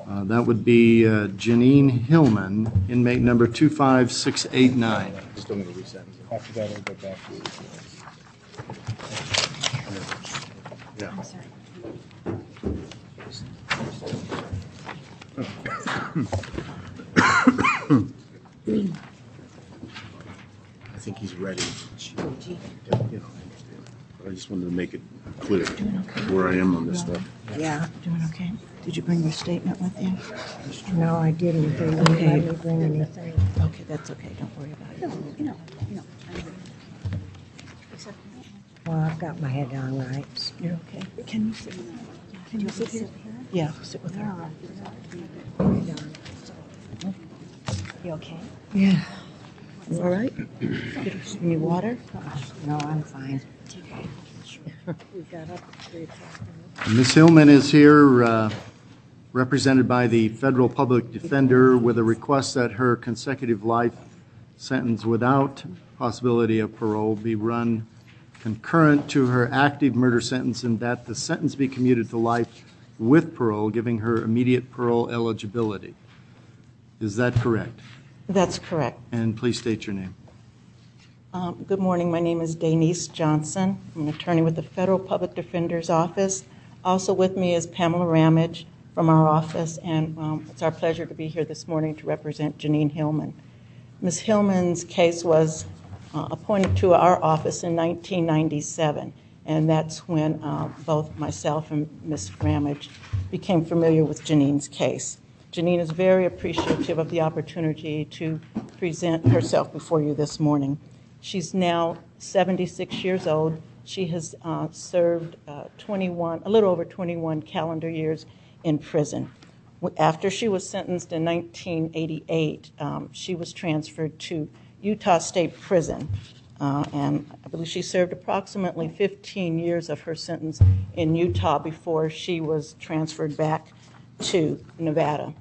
Uh, That would be uh, Janine Hillman, inmate number 25689. Still need to resentence it. After that, I'll go back to it. Yeah. I think he's ready. You know, I just wanted to make it clear where I am on this stuff. Yeah. Doing okay? Did you bring your statement with you? No, I didn't. They wouldn't Okay. let me bring anything. Okay, that's okay. Don't worry about it. You know, you know. Well, I've got my head on right. You're okay. Can you sit? Can you sit here? Yeah, sit with her. You okay? Yeah. You all right? Any water? No, I'm fine. We got up at three o'clock. Ms. Hillman is here, uh, represented by the federal public defender, with a request that her consecutive life sentence without possibility of parole be run concurrent to her active murder sentence and that the sentence be commuted to life with parole, giving her immediate parole eligibility. Is that correct? That's correct. And please state your name. Um, Good morning. My name is Denise Johnson. I'm an attorney with the Federal Public Defender's Office. Also with me is Pamela Ramage from our office, and um, it's our pleasure to be here this morning to represent Janine Hillman. Ms. Hillman's case was uh, appointed to our office in 1997, and that's when uh, both myself and Ms. Ramage became familiar with Janine's case. Janine is very appreciative of the opportunity to present herself before you this morning. She's now 76 years old. She has uh, served uh, 21, a little over 21 calendar years in prison. After she was sentenced in 1988, um, she was transferred to Utah State Prison. Uh, and I believe she served approximately 15 years of her sentence in Utah before she was transferred back to Nevada.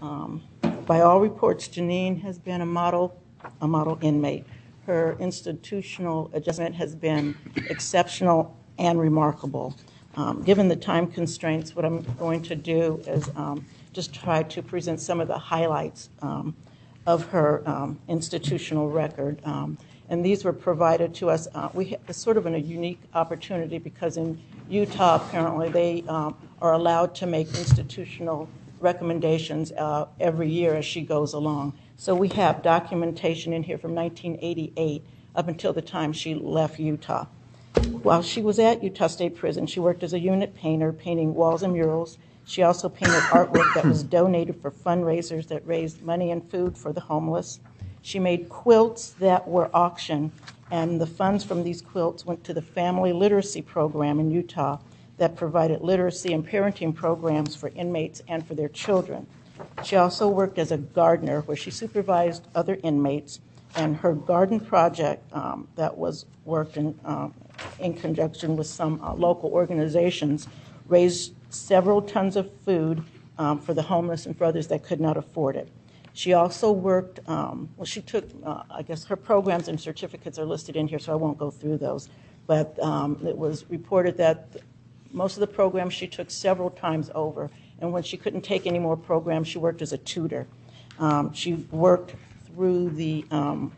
Um, by all reports, Janine has been a model, a model inmate. Her institutional adjustment has been exceptional and remarkable. Um, given the time constraints, what I'm going to do is um, just try to present some of the highlights um, of her um, institutional record. Um, and these were provided to us. Uh, we it's sort of a unique opportunity because in Utah, apparently, they um, are allowed to make institutional recommendations uh, every year as she goes along. So we have documentation in here from 1988 up until the time she left Utah. While she was at Utah State Prison, she worked as a unit painter, painting walls and murals. She also painted artwork that was donated for fundraisers that raised money and food for the homeless. She made quilts that were auctioned, and the funds from these quilts went to the Family Literacy Program in Utah that provided literacy and parenting programs for inmates and for their children. She also worked as a gardener where she supervised other inmates, and her garden project um, that was worked in, um, conjunction with some uh, local organizations raised several tons of food um, for the homeless and for others that could not afford it. She also worked, well, she took, uh, I guess her programs and certificates are listed in here, so I won't go through those. But it was reported that most of the programs she took several times over. And when she couldn't take any more programs, she worked as a tutor. She worked through the, um,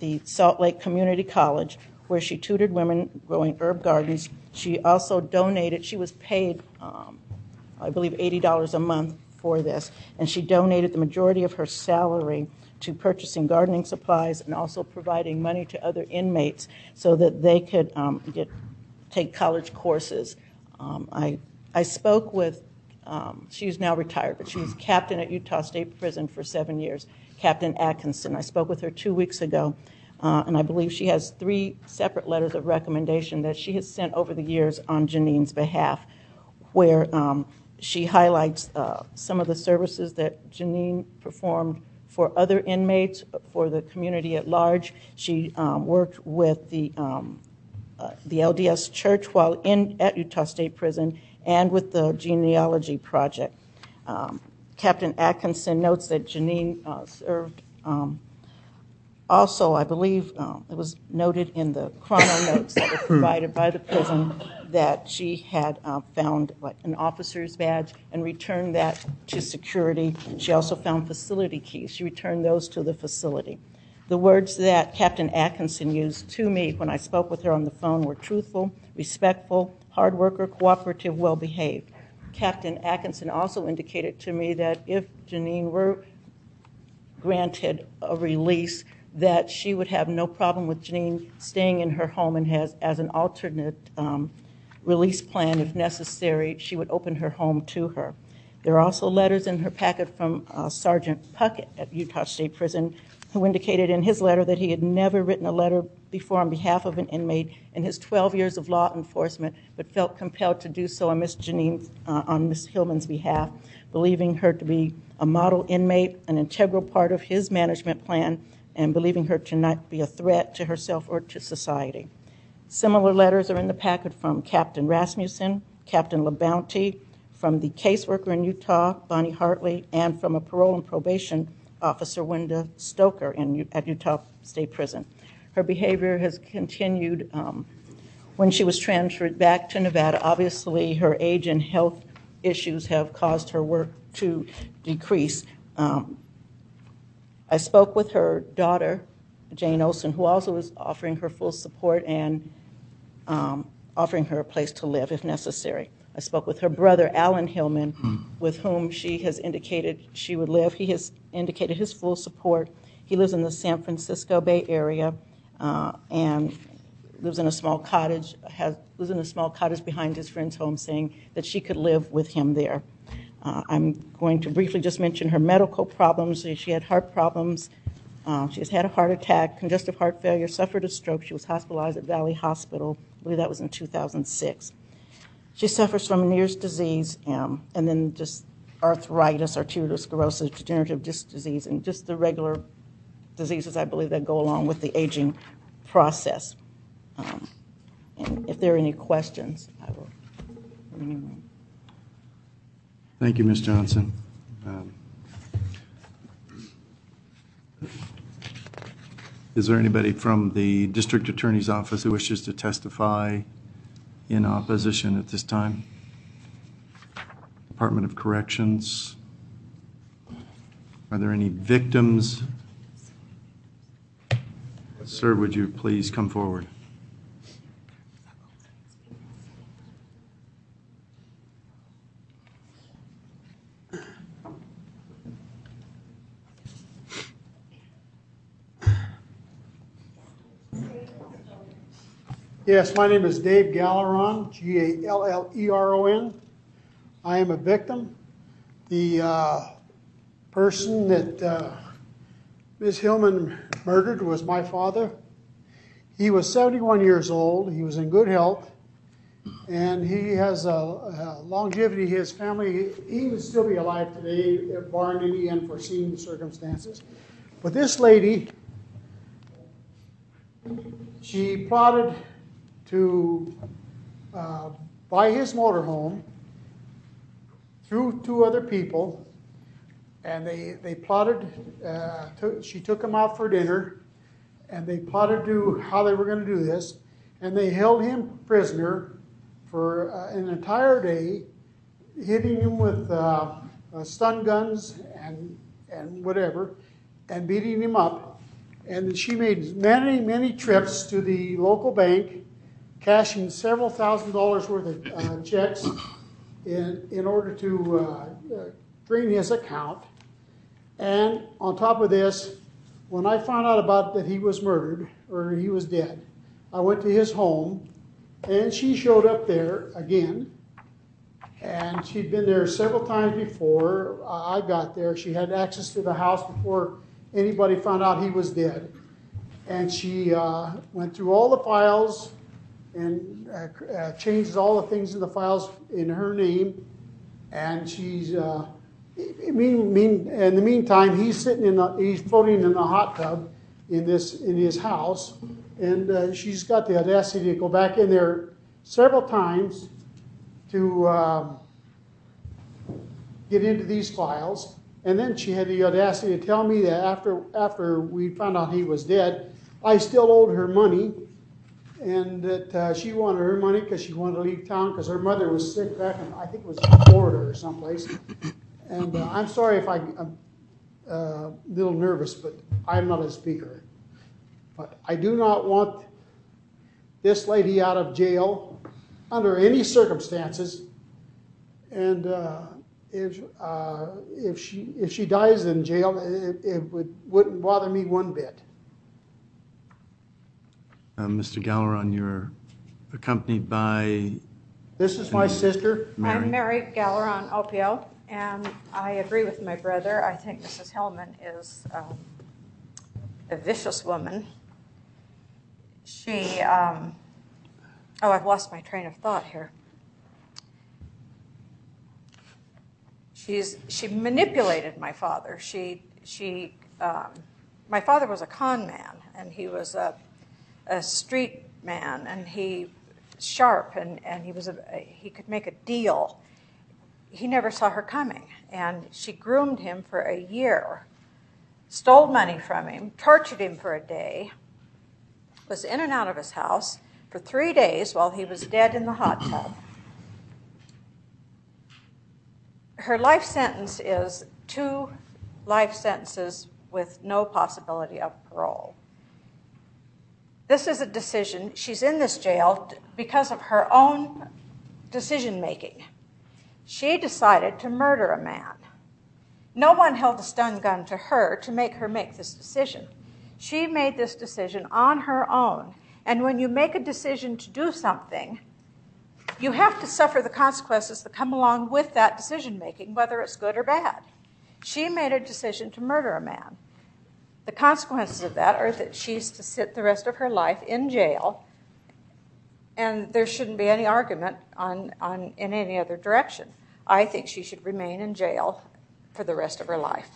the Salt Lake Community College, where she tutored women growing herb gardens. She also donated, she was paid, um, I believe, $80 a month for this, and she donated the majority of her salary to purchasing gardening supplies and also providing money to other inmates so that they could um, get take college courses. I, spoke with, she's now retired, but she was captain at Utah State Prison for seven years, Captain Atkinson. I spoke with her two weeks ago, uh, and I believe she has three separate letters of recommendation that she has sent over the years on Janine's behalf, where um, she highlights uh, some of the services that Janine performed for other inmates, for the community at large. She um, worked with the um, uh, LDS Church while at Utah State Prison and with the genealogy project. Um, Captain Atkinson notes that Janine uh, served um, also, I believe uh, it was noted in the chrono notes that were provided by the prison that she had uh, found an officer's badge and returned that to security. She also found facility keys. She returned those to the facility. The words that Captain Atkinson used to me when I spoke with her on the phone were truthful, respectful, hard worker, cooperative, well behaved. Captain Atkinson also indicated to me that if Janine were granted a release, that she would have no problem with Janine staying in her home and as an alternate um, release plan if necessary. She would open her home to her. There are also letters in her packet from uh, Sergeant Puckett at Utah State Prison who indicated in his letter that he had never written a letter before on behalf of an inmate in his 12 years of law enforcement, but felt compelled to do so on Ms. Janine, uh, on Miss Hillman's behalf, believing her to be a model inmate, an integral part of his management plan, and believing her to not be a threat to herself or to society. Similar letters are in the packet from Captain Rasmussen, Captain LaBounty, from the caseworker in Utah, Bonnie Hartley, and from a parole and probation Officer Wenda Stoker in, at Utah State Prison. Her behavior has continued. Um, when she was transferred back to Nevada, obviously her age and health issues have caused her work to decrease. Um, I spoke with her daughter, Jane Olson, who also is offering her full support and um, offering her a place to live if necessary. I spoke with her brother, Alan Hillman, with whom she has indicated she would live. He has indicated his full support. He lives in the San Francisco Bay Area and lives in a small cottage, lives in a small cottage behind his friend's home, saying that she could live with him there. Uh, I'm going to briefly just mention her medical problems. She had heart problems. Uh, she has had a heart attack, congestive heart failure, suffered a stroke. She was hospitalized at Valley Hospital. I believe that was in 2006. She suffers from Meniere's disease um, and then just arthritis, arteriosclerosis, degenerative disc disease, and just the regular diseases I believe that go along with the aging process. Um, and if there are any questions, I will. Thank you, Ms. Johnson. Um, Is there anybody from the District Attorney's Office who wishes to testify in opposition at this time? Department of Corrections? Are there any victims? Sir, would you please come forward? Yes, my name is Dave Galleron, G A L L E R O N. I am a victim. The uh, person that uh, Ms. Hillman murdered was my father. He was 71 years old. He was in good health, and he has a, a longevity. His family, he would still be alive today, barring any unforeseen circumstances. But this lady, she plotted to uh, buy his motorhome through two other people, and they, they plotted, uh, to, she took him out for dinner, and they plotted to how they were going to do this, and they held him prisoner for uh, an entire day, hitting him with uh, uh, stun guns and, and whatever, and beating him up. And she made many, many trips to the local bank cashing several thousand dollars worth of uh, checks in, in order to uh, drain his account. And on top of this, when I found out about that he was murdered or he was dead, I went to his home and she showed up there again. And she'd been there several times before I got there. She had access to the house before anybody found out he was dead. And she uh, went through all the files, and uh, uh, changes all the things in the files in her name. And she's, uh, mean, mean, in the meantime, he's sitting in the, he's floating in the hot tub in this, in his house. And uh, she's got the audacity to go back in there several times to um, get into these files. And then she had the audacity to tell me that after, after we found out he was dead, I still owed her money and that uh, she wanted her money because she wanted to leave town because her mother was sick back in, I think it was Florida or someplace. And uh, I'm sorry if I, am uh, a little nervous, but I'm not a speaker. But I do not want this lady out of jail under any circumstances. And uh, if, uh, if, she, if she dies in jail, it, it would, wouldn't bother me one bit. Uh, Mr. Galleron, you're accompanied by. This is my sister. Mary. I'm Mary Galleron Opio, and I agree with my brother. I think Mrs. Hillman is um, a vicious woman. She, um, oh, I've lost my train of thought here. She's she manipulated my father. She she um, my father was a con man, and he was a a street man, and he sharp, and, and he was a, he could make a deal. He never saw her coming, and she groomed him for a year, stole money from him, tortured him for a day, was in and out of his house for three days while he was dead in the hot tub. Her life sentence is two life sentences with no possibility of parole. This is a decision. She's in this jail because of her own decision making. She decided to murder a man. No one held a stun gun to her to make her make this decision. She made this decision on her own. And when you make a decision to do something, you have to suffer the consequences that come along with that decision making, whether it's good or bad. She made a decision to murder a man. The consequences of that are that she's to sit the rest of her life in jail, and there shouldn't be any argument in any other direction. I think she should remain in jail for the rest of her life.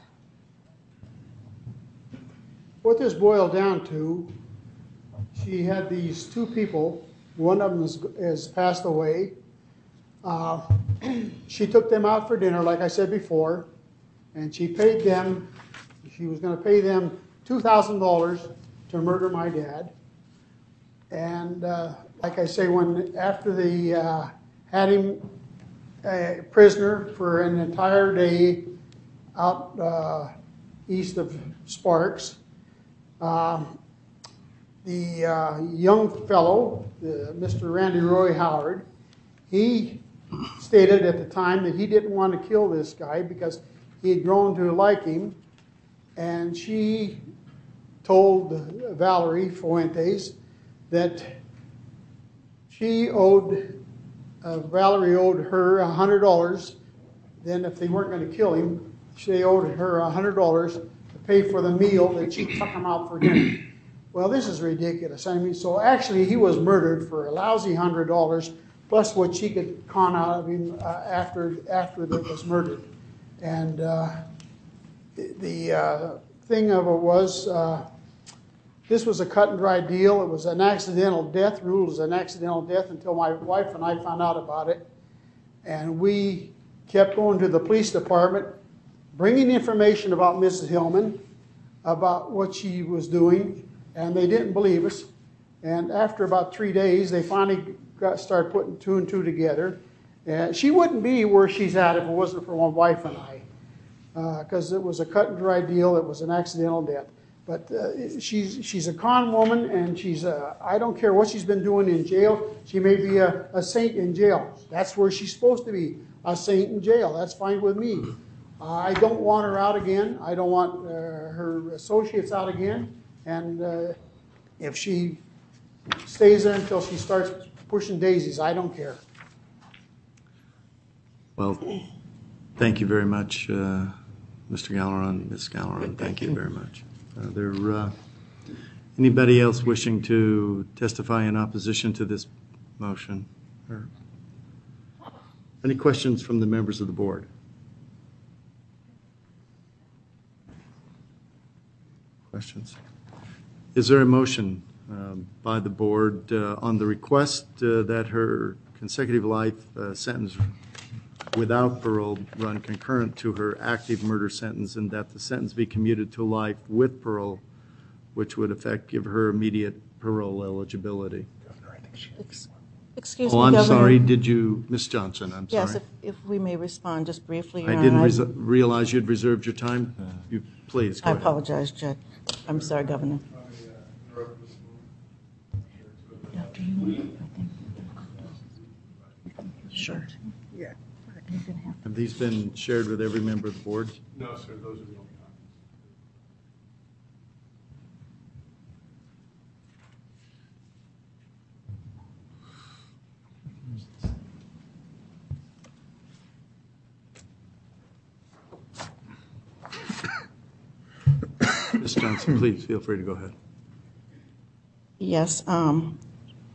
What this boiled down to, she had these two people. One of them has, passed away. Uh, she took them out for dinner, like I said before, and she paid them. She was going to pay them two thousand dollars to murder my dad. And uh, like I say, when after the uh, had him a prisoner for an entire day out uh, east of Sparks. Um, the uh, young fellow, Mr. Randy Roy Howard, he stated at the time that he didn't want to kill this guy because he had grown to like him. And she told Valerie Fuentes that she owed, uh, Valerie owed her a $100. Then, if they weren't going to kill him, she owed her a $100 to pay for the meal that she took him out for dinner. Well, this is ridiculous. I mean, so actually, he was murdered for a lousy $100 plus what she could con out of him uh, after, after it was murdered. And uh, the, the uh, thing of it was, uh, this was a cut and dry deal. It was an accidental death, ruled as an accidental death until my wife and I found out about it. And we kept going to the police department, bringing information about Mrs. Hillman, about what she was doing, and they didn't believe us. And after about three days, they finally got, started putting two and two together. And she wouldn't be where she's at if it wasn't for my wife and I, because uh, it was a cut and dry deal. It was an accidental death. But uh, she's she's a con woman, and she's a, I don't care what she's been doing in jail. She may be a, a saint in jail. That's where she's supposed to be, a saint in jail. That's fine with me. Uh, I don't want her out again. I don't want uh, her associates out again. And uh, if she stays there until she starts pushing daisies, I don't care. Well, thank you very much, uh, Mr. Galleron, Ms. Galleron. Thank you very much. Uh, there, uh, anybody else wishing to testify in opposition to this motion? Or any questions from the members of the board? Questions? Is there a motion um, by the board uh, on the request uh, that her consecutive life uh, sentence without parole run concurrent to her active murder sentence and that the sentence be commuted to life with parole, which would affect give her immediate parole eligibility? Excuse oh, me. Oh, I'm sorry, did you, Ms. Johnson, I'm Yes, sorry. if, if we may respond just briefly. Your I didn't realize you'd reserved your time. You, please, go I apologize, Judge. I'm sorry, Governor. Sure. Yeah. Have these been shared with every member of the board? No, sir, those are the only copies. Ms. Johnson, please feel free to go ahead. Yes, um,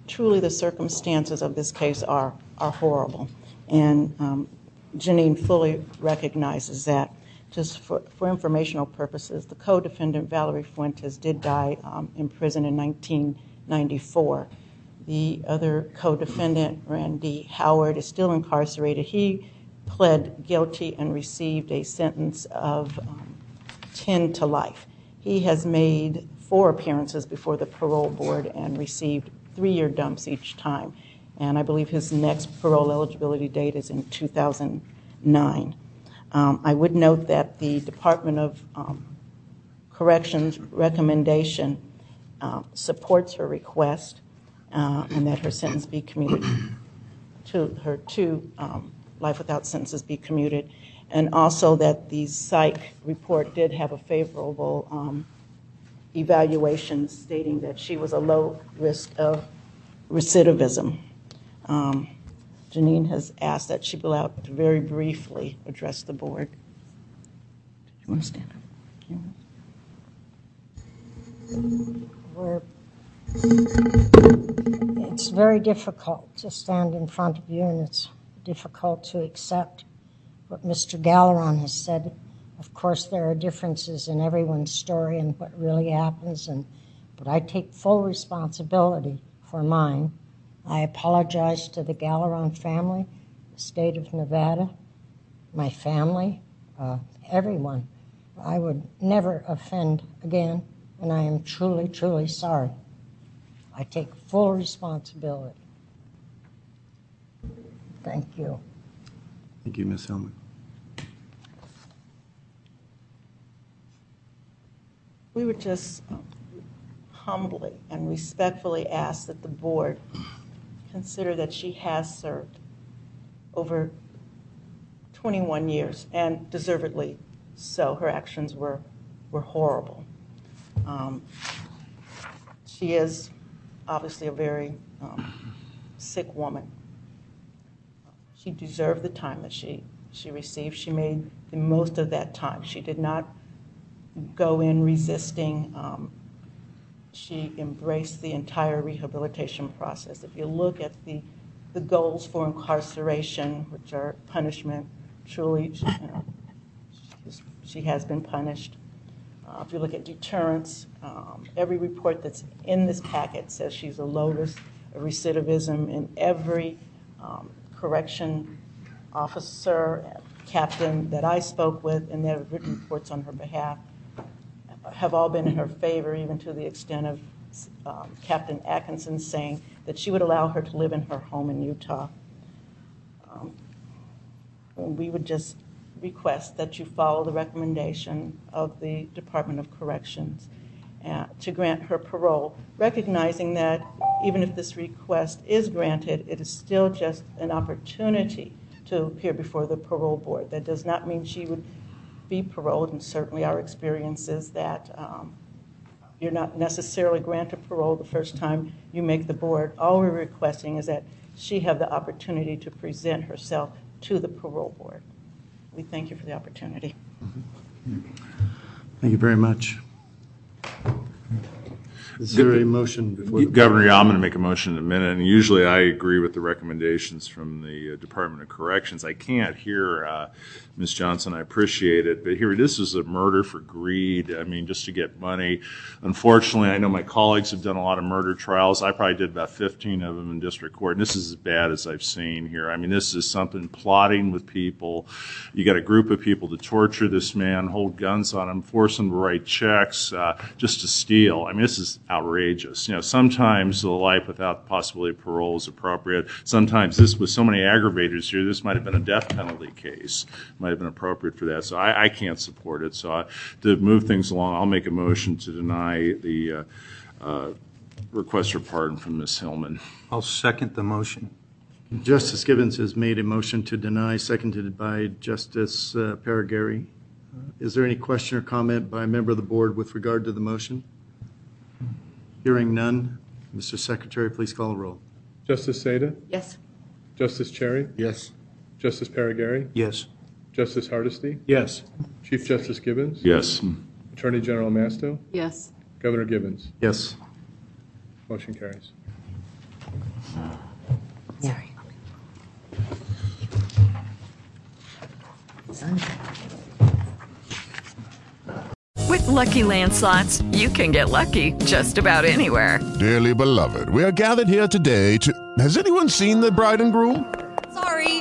truly the circumstances of this case are, are horrible. And um, Janine fully recognizes that. Just for, for informational purposes, the co-defendant Valerie Fuentes did die um, in prison in 1994. The other co-defendant, Randy Howard, is still incarcerated. He pled guilty and received a sentence of um, 10 to life. He has made four appearances before the parole board and received three-year dumps each time. And I believe his next parole eligibility date is in 2009. Um, I would note that the Department of um, Corrections recommendation uh, supports her request uh, and that her sentence be commuted to her two um, life without sentences be commuted, and also that the psych report did have a favorable um, evaluation stating that she was a low risk of recidivism. Um, Janine has asked that she be allowed to very briefly address the board. Do you want to stand up? It's very difficult to stand in front of you, and it's difficult to accept what Mr. Galleron has said. Of course, there are differences in everyone's story and what really happens, and but I take full responsibility for mine. I apologize to the Galleron family, the state of Nevada, my family, uh, everyone. I would never offend again, and I am truly, truly sorry. I take full responsibility. Thank you. Thank you, Ms. Hillman. We would just humbly and respectfully ask that the board consider that she has served over 21 years, and deservedly so. Her actions were, were horrible. Um, she is obviously a very um, sick woman. She deserved the time that she, she received. She made the most of that time. She did not go in resisting. She embraced the entire rehabilitation process. If you look at the, goals for incarceration, which are punishment, truly, she has been punished. Uh, if you look at deterrence, um, every report that's in this packet says she's a low risk of recidivism in every um, correction officer, captain that I spoke with, and that have written reports on her behalf, have all been in her favor, even to the extent of um, Captain Atkinson saying that she would allow her to live in her home in Utah. Um, we would just request that you follow the recommendation of the Department of Corrections uh, to grant her parole, recognizing that even if this request is granted, it is still just an opportunity to appear before the parole board. That does not mean she would be paroled, and certainly our experience is that um, you're not necessarily granted parole the first time you make the board. All we're requesting is that she have the opportunity to present herself to the parole board. We thank you for the opportunity. Thank you very much. Is there a motion before the Governor, yeah, I'm going to make a motion in a minute, and usually I agree with the recommendations from the uh, Department of Corrections. I can't hear uh, Ms. Johnson, I appreciate it, but here, this is a murder for greed, I mean, just to get money. Unfortunately, I know my colleagues have done a lot of murder trials. I probably did about 15 of them in district court, and this is as bad as I've seen here. I mean, this is something plotting with people. You got a group of people to torture this man, hold guns on him, force him to write checks uh, just to steal. I mean, this is outrageous. You know, sometimes the life without the possibility of parole is appropriate. Sometimes this, with so many aggravators here, this might have been a death penalty case. Might have been appropriate for that. So I, I can't support it. So I, to move things along, I'll make a motion to deny the uh, uh, request for pardon from Ms. Hillman. I'll second the motion. Justice Gibbons has made a motion to deny, seconded by Justice uh, Parraguirre. Uh, Is there any question or comment by a member of the board with regard to the motion? Hearing none, Mr. Secretary, please call the roll. Justice Saitta? Yes. Justice Cherry? Yes. Justice Parraguirre? Yes. Justice Hardesty? Yes. Chief Justice Gibbons? Yes. Attorney General Masto? Yes. Governor Gibbons? Yes. Motion carries. Sorry. With Lucky Land slots, you can get lucky just about anywhere. Dearly beloved, we are gathered here today to. Has anyone seen the bride and groom? Sorry,